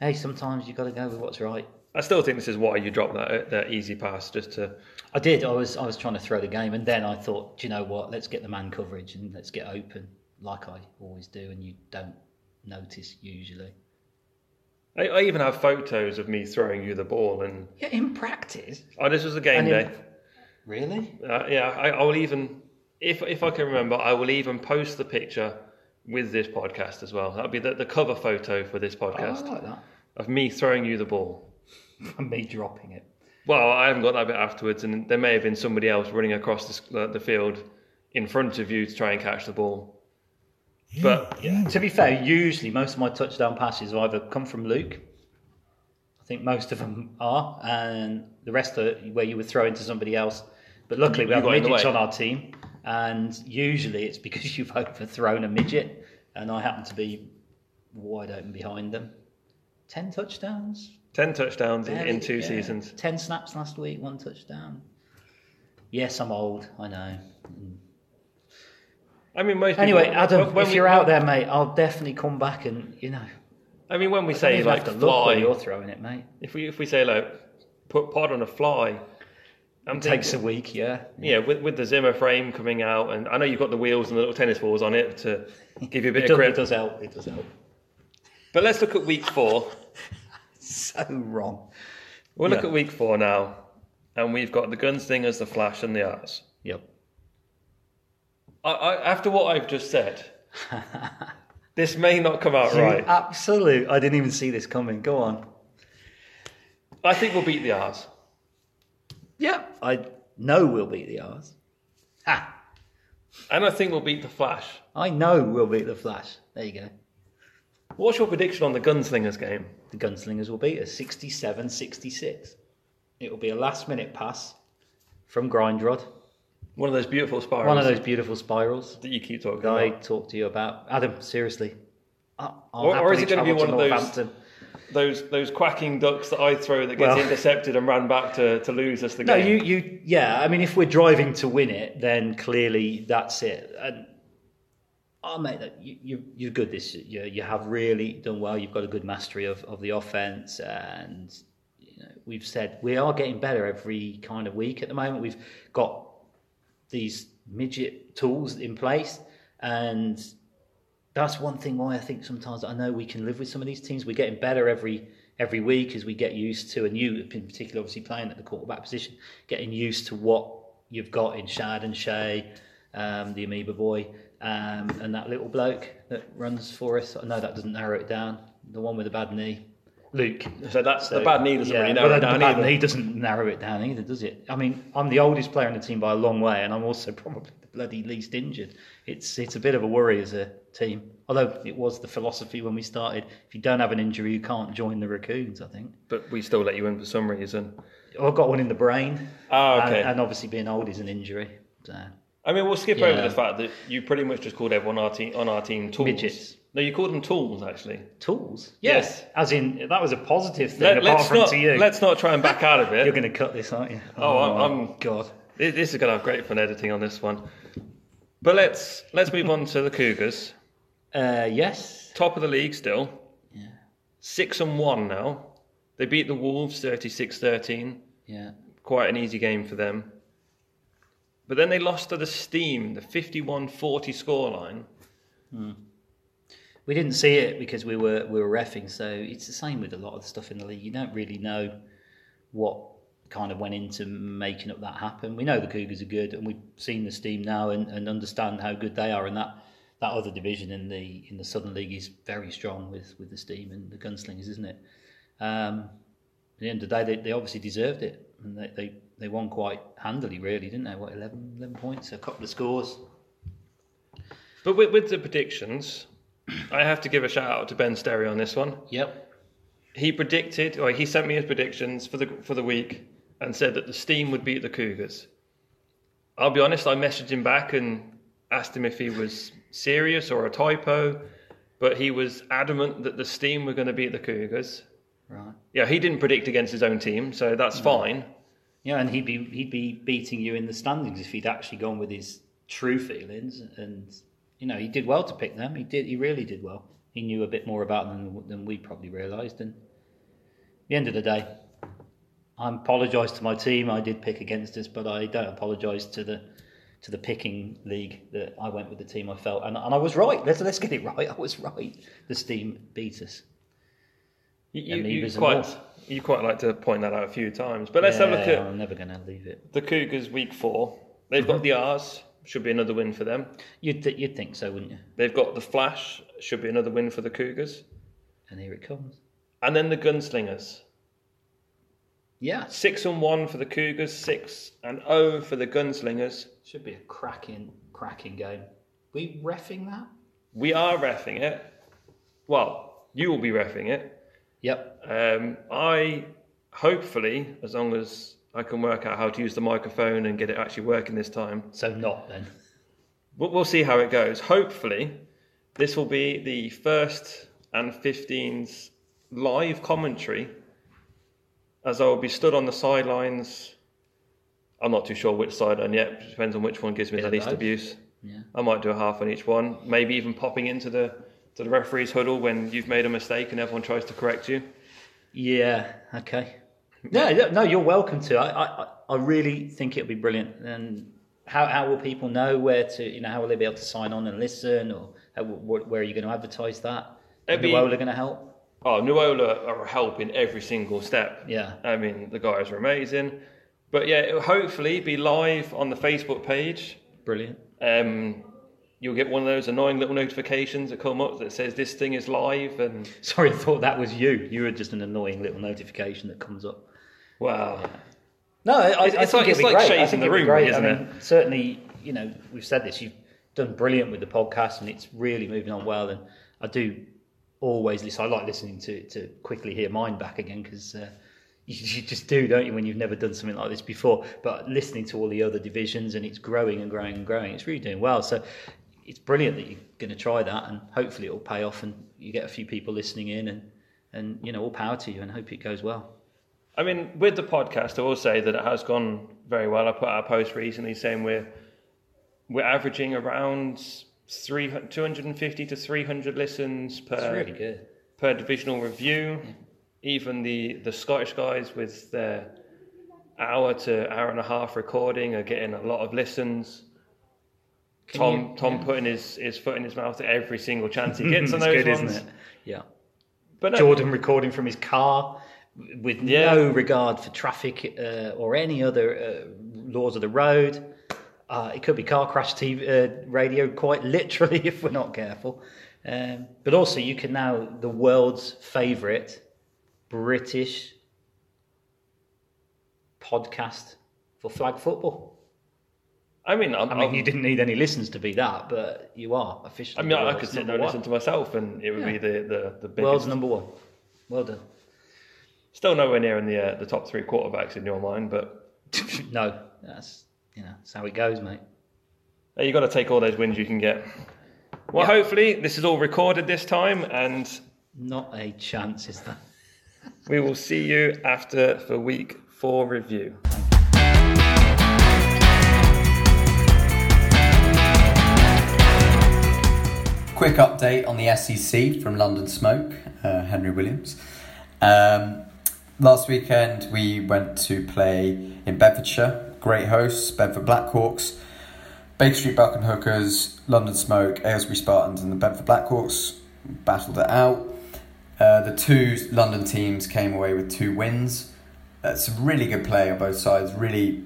Hey, sometimes you've got to go with what's right. I still think this is why you dropped that that easy pass just to. I did. I was I was trying to throw the game, and then I thought, do you know what? Let's get the man coverage and let's get open, like I always do, and you don't notice usually. I, I even have photos of me throwing you the ball, and Yeah, in practice. oh, this was a game And in- day. Really? Uh, yeah, I, I will even, if if I can remember, I will even post the picture with this podcast as well. That'll be the, the cover photo for this Oh, podcast I like that. of me throwing you the ball. And me dropping it. Well, I haven't got that bit afterwards, and there may have been somebody else running across the, s- the, the field in front of you to try and catch the ball. But Yeah. To be fair, usually most of my touchdown passes have either come from Luke. I think most of them are, and the rest are where you would throw into somebody else. But luckily, we have midgets on our team, and usually it's because you've overthrown a midget, and I happen to be wide open behind them. Ten touchdowns, 10 touchdowns in, in two yeah. seasons. Ten snaps last week, one touchdown. Yes, I'm old. I know. I mean, most Anyway, people, Adam, when if we- you're out there, mate, I'll definitely come back and you know. I mean, when we say like have to look fly, you're throwing it, mate. if we if we say like put pod on a fly, I'm Takes a week, yeah. yeah, with with the Zimmer frame coming out, and I know you've got the wheels and the little tennis balls on it to give you a bit It of does, it does help. It does help. But let's look at week four. So wrong. We'll look at week four now, and we've got the gunslingers, the flash, and the R's. Yep. I, I, after what I've just said, this may not come out right. Absolute. I didn't even see this coming. Go on. I think we'll beat the R's. Yeah. I know we'll beat the R's. Ha! And I think we'll beat the Flash. I know we'll beat the Flash. There you go. What's your prediction on the Gunslingers game? The Gunslingers will beat us 67 66. It will be a last minute pass from Grindrod. One of those beautiful spirals One of those beautiful spirals that you keep talking that I about. talked to you about. Adam, seriously. I- I'll Or- or is happily it gonna be travel one of those- Northampton. Those those quacking ducks that I throw that gets Well- intercepted and ran back to, to lose us the No, game. you, you, yeah. I mean, if we're driving to win it, then clearly that's it. And oh, mate, that- you, you, you're good this year. You have really done well. You've got a good mastery of, of the offense, and you know, we've said we are getting better every kind of week at the moment. We've got these midget tools in place, and that's one thing why I think sometimes I know we can live with some of these teams. We're getting better every every week as we get used to, and you in particular, obviously playing at the quarterback position, getting used to what you've got in Shad and Shay, um, the amoeba boy, um, and that little bloke that runs for us. I know that doesn't narrow it down. The one with the bad knee, Luke. so that's the bad knee doesn't really well, narrow it the bad knee doesn't narrow it down either, does it? I mean, I'm the oldest player in the team by a long way, and I'm also probably the bloody least injured. It's it's a bit of a worry as a team. Although it was the philosophy when we started: if you don't have an injury, you can't join the raccoons. I think. But we still let you in for some reason. I've got one in the brain, Oh, okay. and, and obviously being old is an injury. So I mean, we'll skip over the fact that you pretty much just called everyone on our team on our team tools. Midgets. No, you called them tools actually. tools, Yes. as in that was a positive thing. Let, apart us from not to you, let's not try and back out of it. you're going to cut this, aren't you? Oh, I'm- I'm- God. This is going to have great fun editing on this one. But let's let's move on to the Cougars. Uh, yes. Top of the league still. Yeah. Six and one now. They beat the Wolves 36-13. Yeah. Quite an easy game for them. But then they lost to the Steam, the 51-40 scoreline. We didn't see it because we were we were refing, so it's the same with a lot of the stuff in the league. You don't really know what kind of went into making up that happen. We know the Cougars are good, and we've seen the Steam now and, and understand how good they are. And that that other division in the in the Southern League is very strong with with the Steam and the Gunslingers, isn't it? Um, at the end of the day, they, they obviously deserved it, and they, they they won quite handily, really, didn't they? What 11, 11 points, a couple of scores. But with, with the predictions, I have to give a shout out to Ben Sterry on this one. Yep. He predicted, or he sent me his predictions for the for the week, and said that the Steam would beat the Cougars. I'll be honest, I messaged him back and asked him if he was serious or a typo, but he was adamant that the Steam were going to beat the Cougars. Right. Yeah, he didn't predict against his own team, so that's fine. Yeah, and he'd be he'd be beating you in the standings if he'd actually gone with his true feelings. And you know, he did well to pick them. He did. He really did well. He knew a bit more about them than, than we probably realised. And at the end of the day, I apologise to my team. I did pick against us, but I don't apologise to the to the picking league that I went with the team I felt, and, and I was right. Let's let's get it right. I was right. The steam beat us. You, you, you quite you quite like to point that out a few times. But let's have a look at I'm never going to leave it. the Cougars week four. They've got mm-hmm. the R's, should be another win for them. You'd th- you'd think so, wouldn't you? They've got the Flash, should be another win for the Cougars. And here it comes. And then the Gunslingers. Yeah, Six and one for the Cougars, six and oh for the Gunslingers. should be a cracking, cracking game. We refing that? We are refing it. Well, you will be refing it. Yep. Um, I hopefully, as long as I can work out how to use the microphone and get it actually working this time, So not then. we'll, we'll see how it goes. Hopefully, this will be the first and 15's live commentary as I will be stood on the sidelines. I'm not too sure which sideline yet. Depends on which one gives me Bit the least both. abuse. Yeah. I might do a half on each one. Maybe even popping into the to the referee's huddle when you've made a mistake and everyone tries to correct you. Yeah. Okay. No, no, no, you're welcome to. I, I, I really think it'll be brilliant. And how, how will people know where to? You know, how will they be able to sign on and listen, or how, wh- where are you going to advertise that? It'd be- Nuola going to help? Oh, Nuola are helping every single step. Yeah. I mean, the guys are amazing. But yeah, it'll hopefully be live on the Facebook page. Brilliant. Um, you'll get one of those annoying little notifications that come up that says this thing is live, and Sorry, I thought that was you. You were just an annoying little notification that comes up. wow. No, I, It's- I it's think like- it's like great. Shades in the room, great. isn't I mean, certainly, you know, we've said this. You've done brilliant with the podcast, and it's really moving on well. And I do always listen. I like listening to to quickly hear mine back again because. Uh, you just do, don't you, when you've never done something like this before? But listening to all the other divisions and it's growing and growing and growing, it's really doing well. So it's brilliant that you're going to try that, and hopefully it will pay off, and you get a few people listening in, and and you know, all power to you, and hope it goes well. I mean, with the podcast, I will say that it has gone very well. I put out a post recently saying we're we're averaging around three, 250 to 300 listens per really per divisional review. Even the, the Scottish guys with their hour to hour and a half recording are getting a lot of listens. Can Tom you- Tom yeah. putting his, his foot in his mouth at every single chance he gets on those good, ones. isn't it? Yeah. But no, Jordan recording from his car with Yeah. no regard for traffic uh, or any other uh, laws of the road. Uh, it could be car crash TV, uh, radio, quite literally, if we're not careful. Um, but also, you can now the world's favourite British podcast for flag football. I mean, I'm, I mean, I'm- you didn't need any listens to be that, but you are officially. I mean, I could sit there and listen to myself, and it would be the the, the biggest. World's number one. Well done. Still nowhere near in the uh, the top three quarterbacks in your mind, but no, that's you know that's how it goes, mate. uh, you got to take all those wins you can get. Well, Yeah. hopefully this is all recorded this time, and Not a chance, is there? we will see you after for week four review. Quick update on the SEC from London Smoke, uh, Henry Williams. Um, last weekend we went to play in Bedfordshire. Great hosts, Bedford Blackhawks, Baker Street Button Hookers, London Smoke, Aylesbury Spartans, and the Bedford Blackhawks battled it out. Uh, the two London teams came away with two wins. A really good play on both sides, really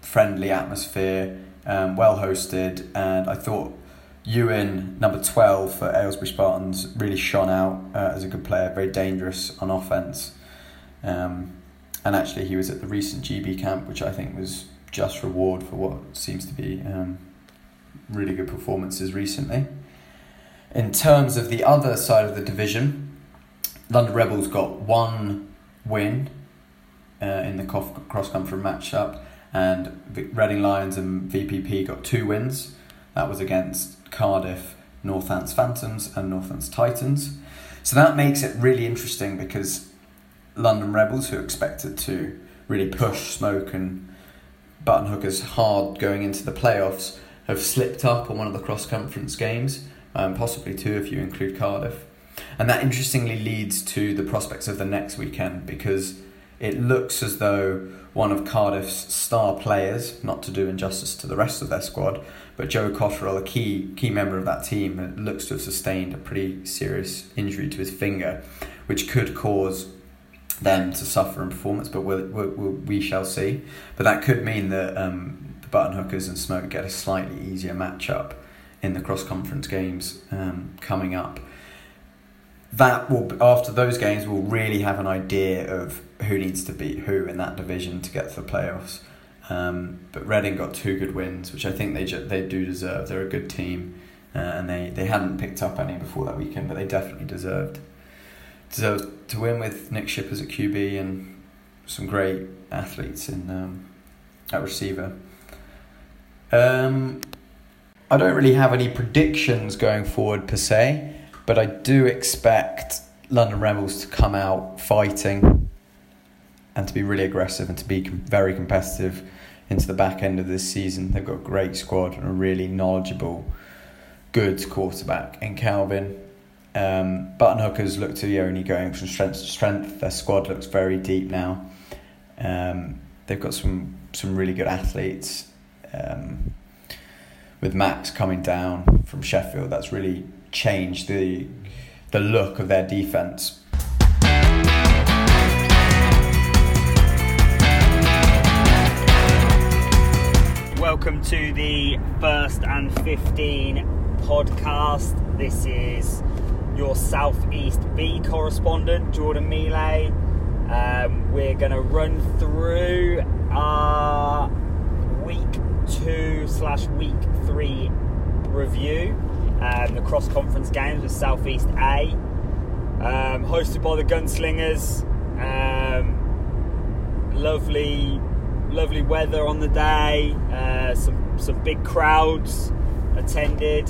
friendly atmosphere, um, well hosted, and I thought Ewan, number 12 for Aylesbury Spartans, really shone out uh, as a good player, very dangerous on offence. Um, and actually, he was at the recent GB camp, which I think was just reward for what seems to be um, really good performances recently. In terms of the other side of the division, London Rebels got one win uh, in the cross country matchup, and Reading Lions and VPP got two wins. That was against Cardiff, Northants Phantoms, and Northants Titans. So that makes it really interesting because London Rebels, who expected to really push Smoke and Button Hookers hard going into the playoffs, have slipped up on one of the cross conference games, um, possibly two if you include Cardiff. And that interestingly leads to the prospects of the next weekend because it looks as though one of Cardiff's star players, not to do injustice to the rest of their squad, but Joe Cotterill, a key key member of that team, looks to have sustained a pretty serious injury to his finger, which could cause them to suffer in performance. But we'll, we'll, we'll, we shall see. But that could mean that um, the Button Hookers and Smoke get a slightly easier matchup in the cross conference games um, coming up. that will after those games we'll really have an idea of who needs to beat who in that division to get to the playoffs. Um, but Reading got two good wins, which I think they ju- they do deserve. They're a good team, uh, and they, they hadn't picked up any before that weekend, but they definitely deserved deserved to win with Nick Shippers at QB and some great athletes in um, at receiver. Um, I don't really have any predictions going forward per se, but I do expect London Rebels to come out fighting and to be really aggressive and to be very competitive into the back end of this season. They've got a great squad and a really knowledgeable, good quarterback in Calvin. Um, Button Hookers look to be only going from strength to strength. Their squad looks very deep now. Um, they've got some some really good athletes. Um, with Max coming down from Sheffield, that's really changed the the look of their defense. Welcome to the first and 15 podcast. This is your Southeast B correspondent, Jordan Mealy. Um, we're going to run through our week two slash week three review, um, the cross conference games with Southeast A, um, hosted by the Gunslingers. Um, lovely, lovely weather on the day. Uh, some some big crowds attended.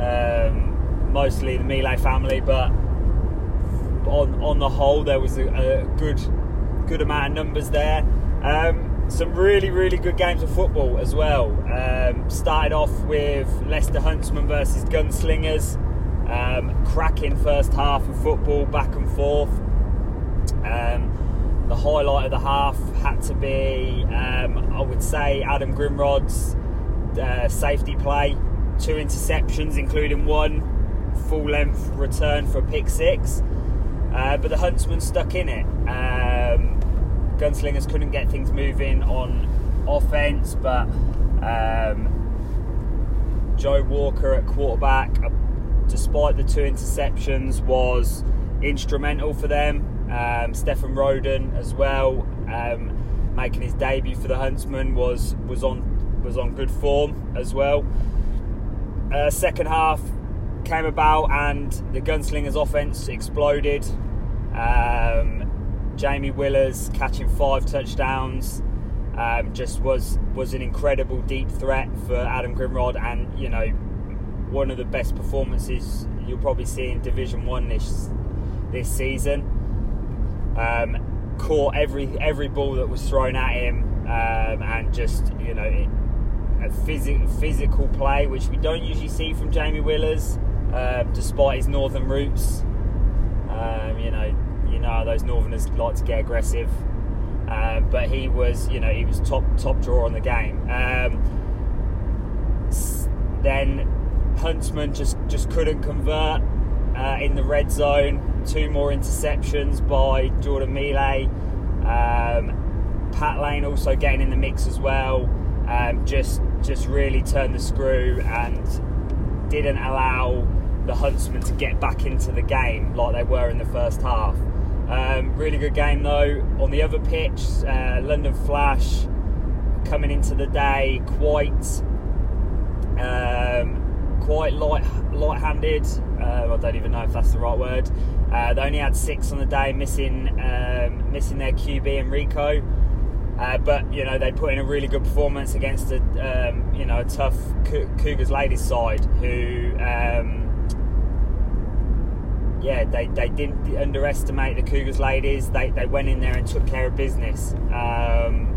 Um, mostly the Mealy family, but on on the whole, there was a, a good good amount of numbers there. Um, some really really good games of football as well. Um, started off with Leicester Huntsman versus Gunslingers. Um, cracking first half of football, back and forth. Um, the highlight of the half had to be, um, I would say, Adam Grindrod's uh, safety play. Two interceptions, including one full length return for a pick six. Uh, but the Huntsmen stuck in it. Um, Gunslingers couldn't get things moving on offense, but um, Joe Walker at quarterback, uh, despite the two interceptions, was instrumental for them. Um, Stefan Roden as well, um, making his debut for the Huntsmen, was was on was on good form as well. Uh, second half came about and the Gunslingers offense exploded. Um, Jamie Willers catching five touchdowns um, just was was an incredible deep threat for Adam Grindrod, and you know one of the best performances you'll probably see in Division One this this season. Um, caught every every ball that was thrown at him, um, and just you know a phys- physical play which we don't usually see from Jamie Willers, uh, despite his northern roots. Um, you know, you know those northerners like to get aggressive. Um, but he was, you know, he was top top drawer on the game. Um, then Huntsman just just couldn't convert uh, in the red zone. Two more interceptions by Jordan Mealy. Um, Pat Lane also getting in the mix as well. Um, just just really turned the screw and didn't allow the Huntsmen to get back into the game like they were in the first half. Um, really good game though. On the other pitch, uh, London Flash coming into the day quite um, quite light light-handed. Uh, I don't even know if that's the right word. Uh, they only had six on the day, missing um, missing their QB Enrico. Uh, but you know they put in a really good performance against a um, you know a tough Cou- Cougars ladies side who um, yeah they, they didn't underestimate the Cougars ladies. They, they went in there and took care of business. Um,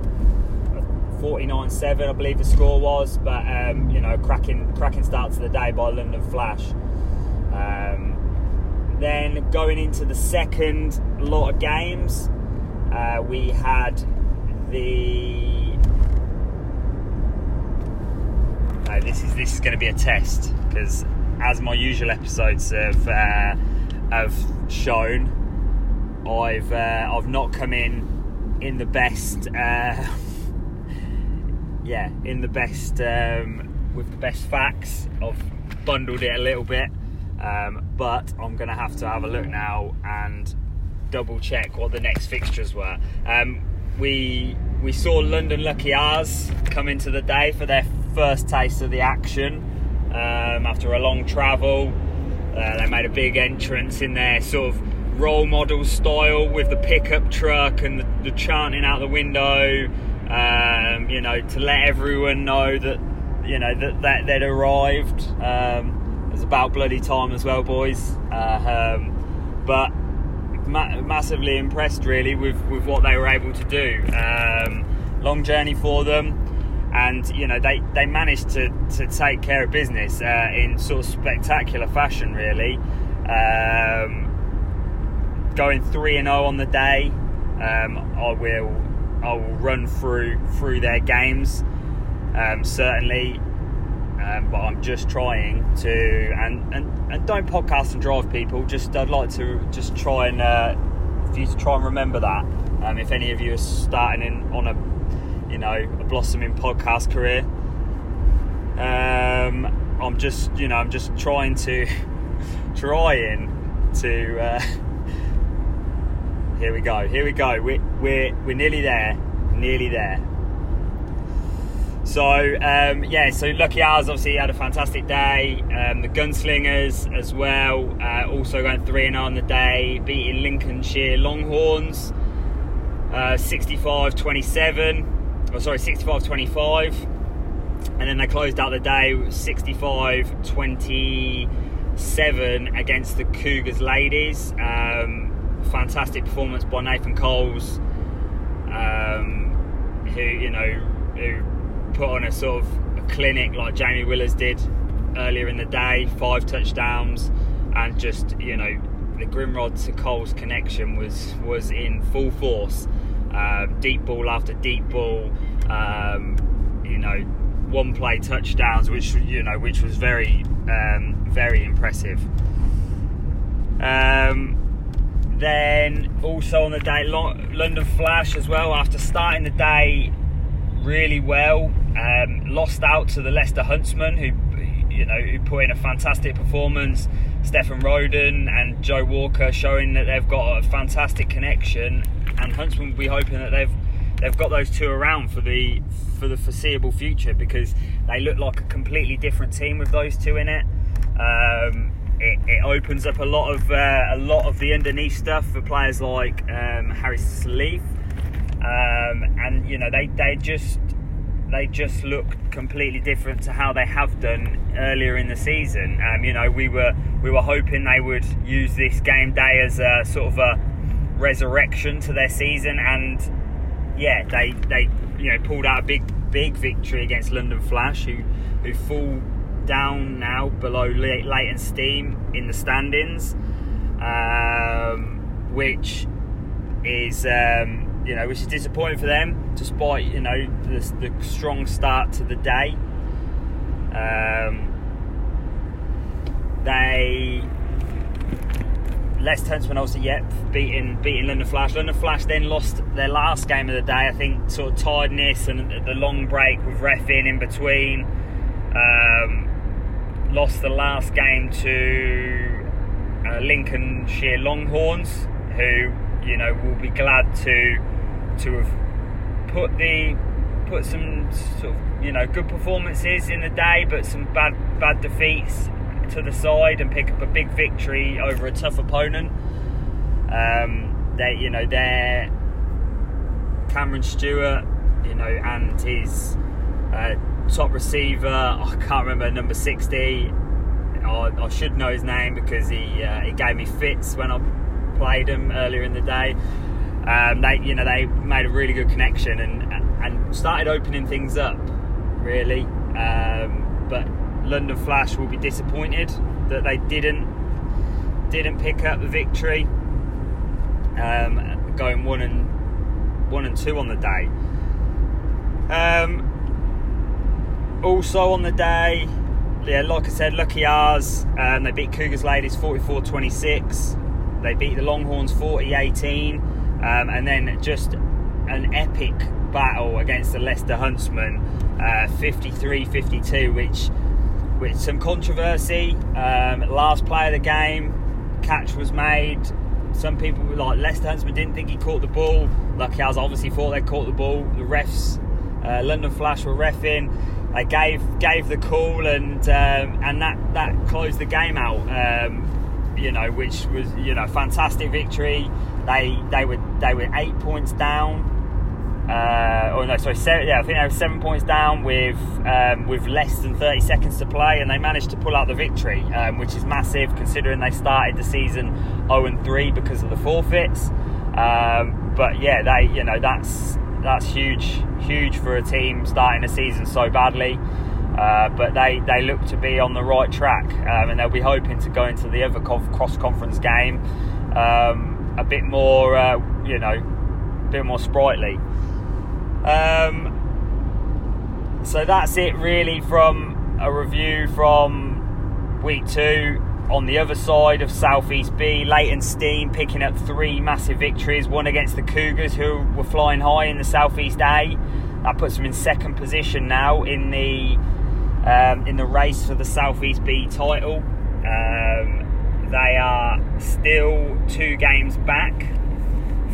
49-7 I believe the score was but um, you know cracking cracking start to the day by London Flash. Um, then going into the second lot of games uh, we had the this is this is going to be a test because as my usual episodes have uh, have shown, I've uh, I've not come in in the best uh, yeah in the best um, with the best facts. I've bundled it a little bit. Um, but I'm going to have to have a look now and double check what the next fixtures were. Um, we we saw London Lucky Ours come into the day for their first taste of the action um, after a long travel. Uh, they made a big entrance in their sort of role model style with the pickup truck and the, the chanting out the window. Um, you know, to let everyone know that you know that, that they'd arrived. Um, it was about bloody time as well, boys. Uh, um, but ma- massively impressed really with, with what they were able to do. Um, long journey for them, and you know they, they managed to, to take care of business uh, in sort of spectacular fashion, really. Um, going three and zero on the day, um, I will I will run through through their games. Um, certainly, um, but I'm just trying to and, and and don't podcast and drive people. Just I'd like to just try and uh, for you to try and remember that. Um, if any of you are starting in on a you know a blossoming podcast career, um, I'm just you know I'm just trying to trying to. Uh, here we go. Here we go. We're we're we're nearly there. Nearly there. So um, yeah, so Lucky Ours obviously had a fantastic day. Um, the Gunslingers as well, uh, also going three and on the day, beating Lincolnshire Longhorns, uh, 65-27. Oh, sorry, 65-25. And then they closed out the day 65-27 against the Cougars ladies. Um, fantastic performance by Nathan Coles, um, who you know who put on a sort of a clinic like Jamie Willers did earlier in the day, five touchdowns, and just you know the Grindrod to Coles connection was was in full force. Uh, deep ball after deep ball, um, you know, one play touchdowns, which you know, which was very um, very impressive. Um, then also on the day, London Flash as well. After starting the day really well, um, lost out to the Leicester Huntsman, who you know who put in a fantastic performance. Stefan Roden and Joe Walker showing that they've got a fantastic connection, and Huntsman will be hoping that they've they've got those two around for the for the foreseeable future because they look like a completely different team with those two in it. Um, it, it, opens up a lot of uh, a lot of the underneath stuff for players like um, Harry Sleeth, um, and you know they they just they just look completely different to how they have done earlier in the season. Um, you know we were we were hoping they would use this game day as a sort of a resurrection to their season, and yeah they they you know pulled out a big big victory against London Flash who who fall down now below Leighton Steam in the standings, um, which is um, you know which is disappointing for them, despite you know the, the strong start to the day. Um, they Leicester Huntsmen also yet beating beating London Flash. London Flash then lost their last game of the day. I think sort of tiredness and the long break with in in between. Um, lost the last game to uh, Lincolnshire Longhorns, who you know will be glad to to have put the put some sort of you know good performances in the day, but some bad bad defeats to the side and pick up a big victory over a tough opponent. Um, they you know they're Cameron Stewart, you know, and his uh, top receiver. I can't remember number sixty. I, I should know his name because he uh, he gave me fits when I played him earlier in the day. Um, they you know they made a really good connection and and started opening things up really. Um, but London Flash will be disappointed that they didn't didn't pick up the victory. Um, going one and one and two on the day. Um, also on the day, yeah, like I said, Lucky Ours, um, they beat Cougars Ladies 44 26. They beat the Longhorns 40 18. Um, and then just an epic battle against the Leicester Huntsmen 53 uh, 52, which with some controversy. Um, last play of the game, catch was made. Some people were like Leicester Huntsman didn't think he caught the ball. Lucky as obviously thought they caught the ball. The refs, uh, London Flash were refing. They gave gave the call and um, and that that closed the game out. Um, you know, which was you know fantastic victory. They they were they were eight points down. Uh, oh no, sorry, seven, yeah, I think they were seven points down with um, with less than 30 seconds to play, and they managed to pull out the victory, um, which is massive considering they started the season 0 and 3 because of the forfeits. Um, but yeah, they you know that's that's huge, huge for a team starting a season so badly. Uh, but they, they look to be on the right track, um, and they'll be hoping to go into the other cross conference game um, a bit more, uh, you know, a bit more sprightly. Um, so that's it really from a review from week two. On the other side of Southeast B, Leighton Steam picking up three massive victories. One against the Cougars, who were flying high in the Southeast A. That puts them in second position now in the um, in the race for the Southeast B title. Um, they are still two games back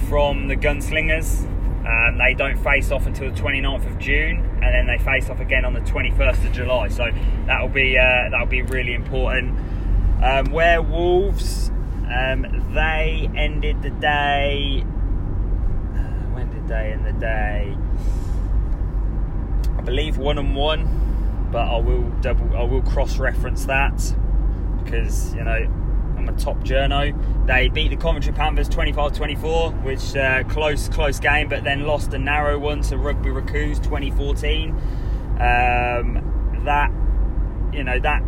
from the Gunslingers. Um, they don't face off until the 29th of June, and then they face off again on the 21st of July. So that'll be uh, that'll be really important. Um, Werewolves, um, they ended the day. When did they end the day? I believe one and one, but I will double. I will cross-reference that because you know A top journo. They beat the Coventry Panthers 25-24, which uh, close close game, but then lost a narrow one to Rugby Raccoons 2014. Um, that you know that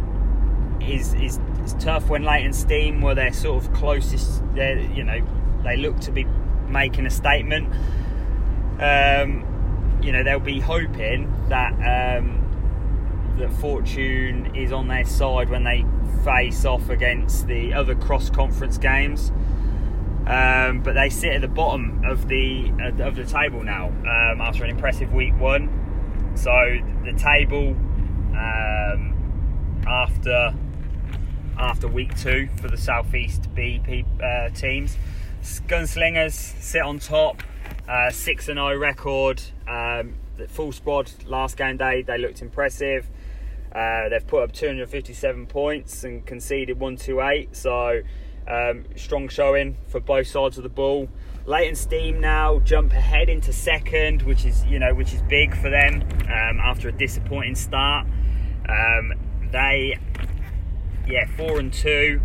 is is, is tough when Leighton Steam were their sort of closest. You know they look to be making a statement. Um, you know they'll be hoping that um, that fortune is on their side when they face off against the other cross conference games. Um, but they sit at the bottom of the of the table now um, after an impressive week one. So the table um, after after week two for the southeast B uh, teams, Gunslingers sit on top, uh, six and zero oh record. Um, full squad last game day they looked impressive. Uh, they've put up 257 points and conceded 128, so um, strong showing for both sides of the ball. Leighton Steam now jump ahead into second, which is you know which is big for them um, after a disappointing start. Um, they, yeah, four and two.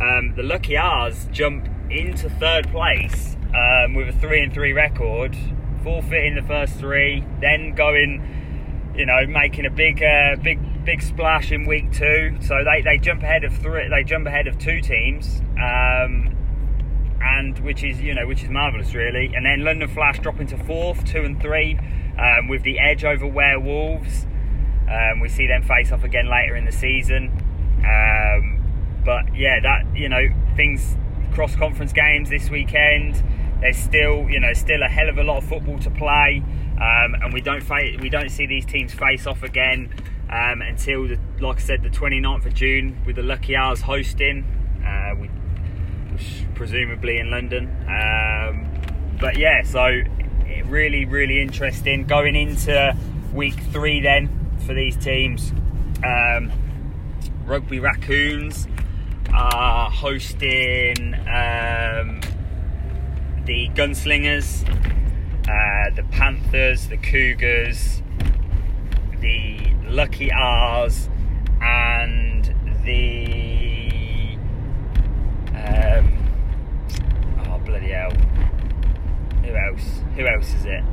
Um, the Lucky R's jump into third place um, with a three and three record, forfeiting the first three, then going, you know, making a big, uh, big big splash in week two. So they, they jump ahead of three. They jump ahead of two teams, um, and which is you know which is marvelous really. And then London Flash drop into fourth, two and three, um, with the edge over Werewolves. Um, we see them face off again later in the season. Um, but yeah, that you know things cross conference games this weekend. There's still you know still a hell of a lot of football to play. Um, and we don't we don't see these teams face off again um, until, the, like I said, the 29th of June with the Lucky Hours hosting, uh, presumably in London. Um, but yeah, so really, really interesting going into week three then for these teams. Um, Rugby Raccoons are hosting um, the Gunslingers, uh, the Panthers, the Cougars, the Lucky R's, and the um, oh bloody hell, who else? Who else is it?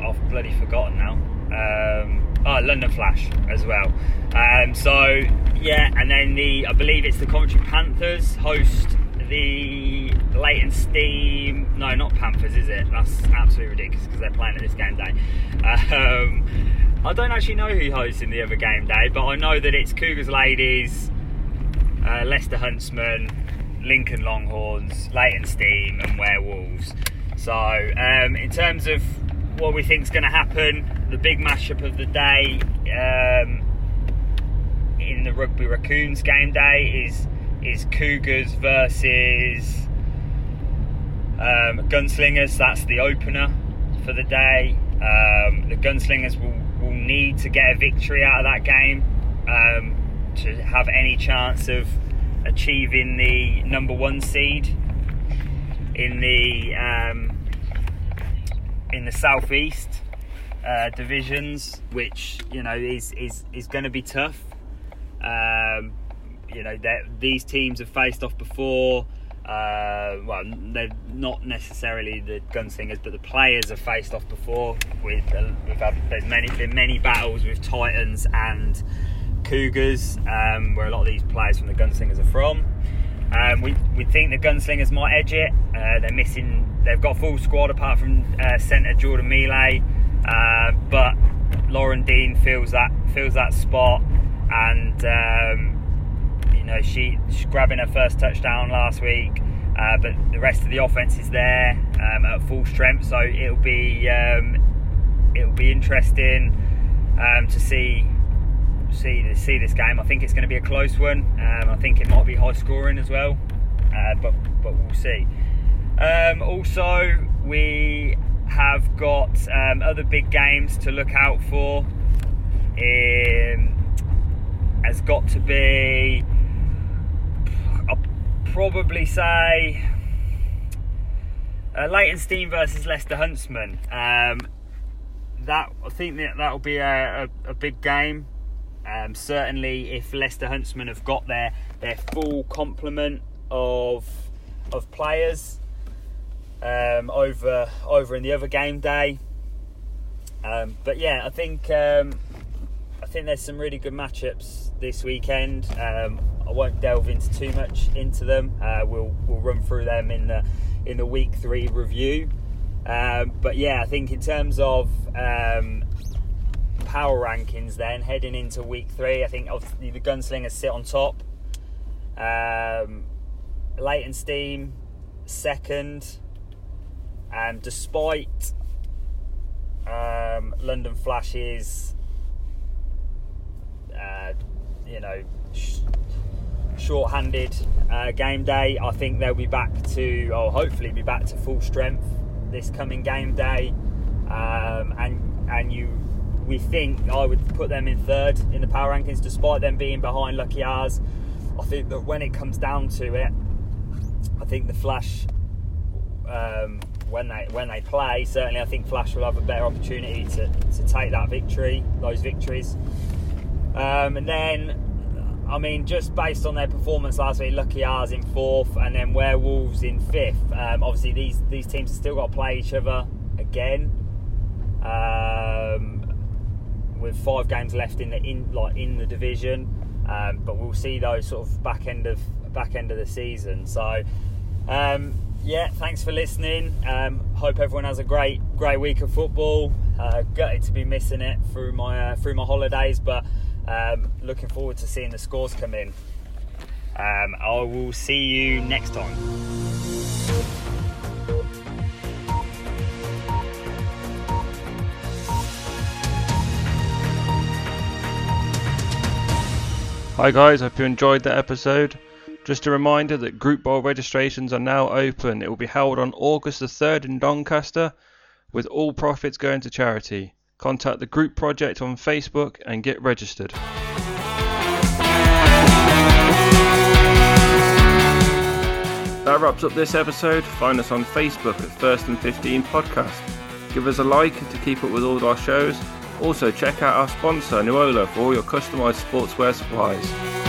I've bloody forgotten now. Um, oh, London Flash as well. Um, so yeah, and then the I believe it's the Coventry Panthers host the Leighton Steam. No, not Panthers, is it? That's absolutely ridiculous because they're playing at this game day. Um, I don't actually know who hosts in the other game day, but I know that it's Cougars Ladies, uh, Leicester Huntsmen, Lincoln Longhorns, Leighton Steam, and Werewolves. So, um, in terms of what we think is going to happen, the big mashup of the day, um, in the Rugby Raccoons game day is is Cougars versus um, Gunslingers. That's the opener for the day. Um, the Gunslingers will, will need to get a victory out of that game um, to have any chance of achieving the number one seed in the um, in the southeast uh, divisions, which you know is is is going to be tough. Um, you know that these teams have faced off before. Uh, well, they're not necessarily the gunslingers, but the players have faced off before. With uh, we've had there's many been many battles with Titans and Cougars, um, where a lot of these players from the gunslingers are from. Um, we, we think the gunslingers might edge it. Uh, they're missing. They've got full squad apart from uh, centre Jordan uh, but Lauren Dean fills that fills that spot, and um, know she, she's grabbing her first touchdown last week. Uh, but the rest of the offense is there um, at full strength, so it'll be um, it'll be interesting um, to see see see this game. I think it's going to be a close one. Um, I think it might be high scoring as well, uh, but but we'll see. Um, also, we have got other big games to look out for. Um, has got to be. Probably say. Uh, Leytonstone versus Leicester Huntsman. Um, that I think that that will be a, a, a big game. Um, certainly, if Leicester Huntsman have got their their full complement of of players um, over over in the other game day. Um, but yeah, I think um, I think there's some really good matchups this weekend. Um, I won't delve into too much into them. Uh, we'll we'll run through them in the in the week three review. Um, but yeah, I think in terms of um, power rankings then heading into week three. I think obviously the gunslingers sit on top. Um, Steam second, and despite um, London Flashes, you know, sh- short-handed uh, game day, I think they'll be back to, or hopefully be back to full strength this coming game day, um, and and you we think I would put them in third in the power rankings, despite them being behind Lucky Hours. I think that when it comes down to it, I think the Flash, um, when they when they play, certainly I think Flash will have a better opportunity to, to take that victory, those victories. Um, and then, I mean, just based on their performance last week, Lucky Hours in fourth, and then Werewolves in fifth. Um, obviously, these these teams have still got to play each other again. Um, with five games left in the in like in the division. Um, but we'll see those sort of back end of back end of the season. So um, yeah, thanks for listening. Um, hope everyone has a great great week of football. Uh, gutted to be missing it through my uh, through my holidays, but um, looking forward to seeing the scores come in. Um, I will see you next time. Hi guys, hope you enjoyed that episode. Just a reminder that Group Bowl registrations are now open. It will be held on August the 3rd in Doncaster, with all profits going to charity. Contact the Group Project on Facebook and get registered. That wraps up this episode. Find us on Facebook at First and 15 Podcast. Give us a like to keep up with all our shows also, check out our sponsor, Nuola, for all your customized sportswear supplies.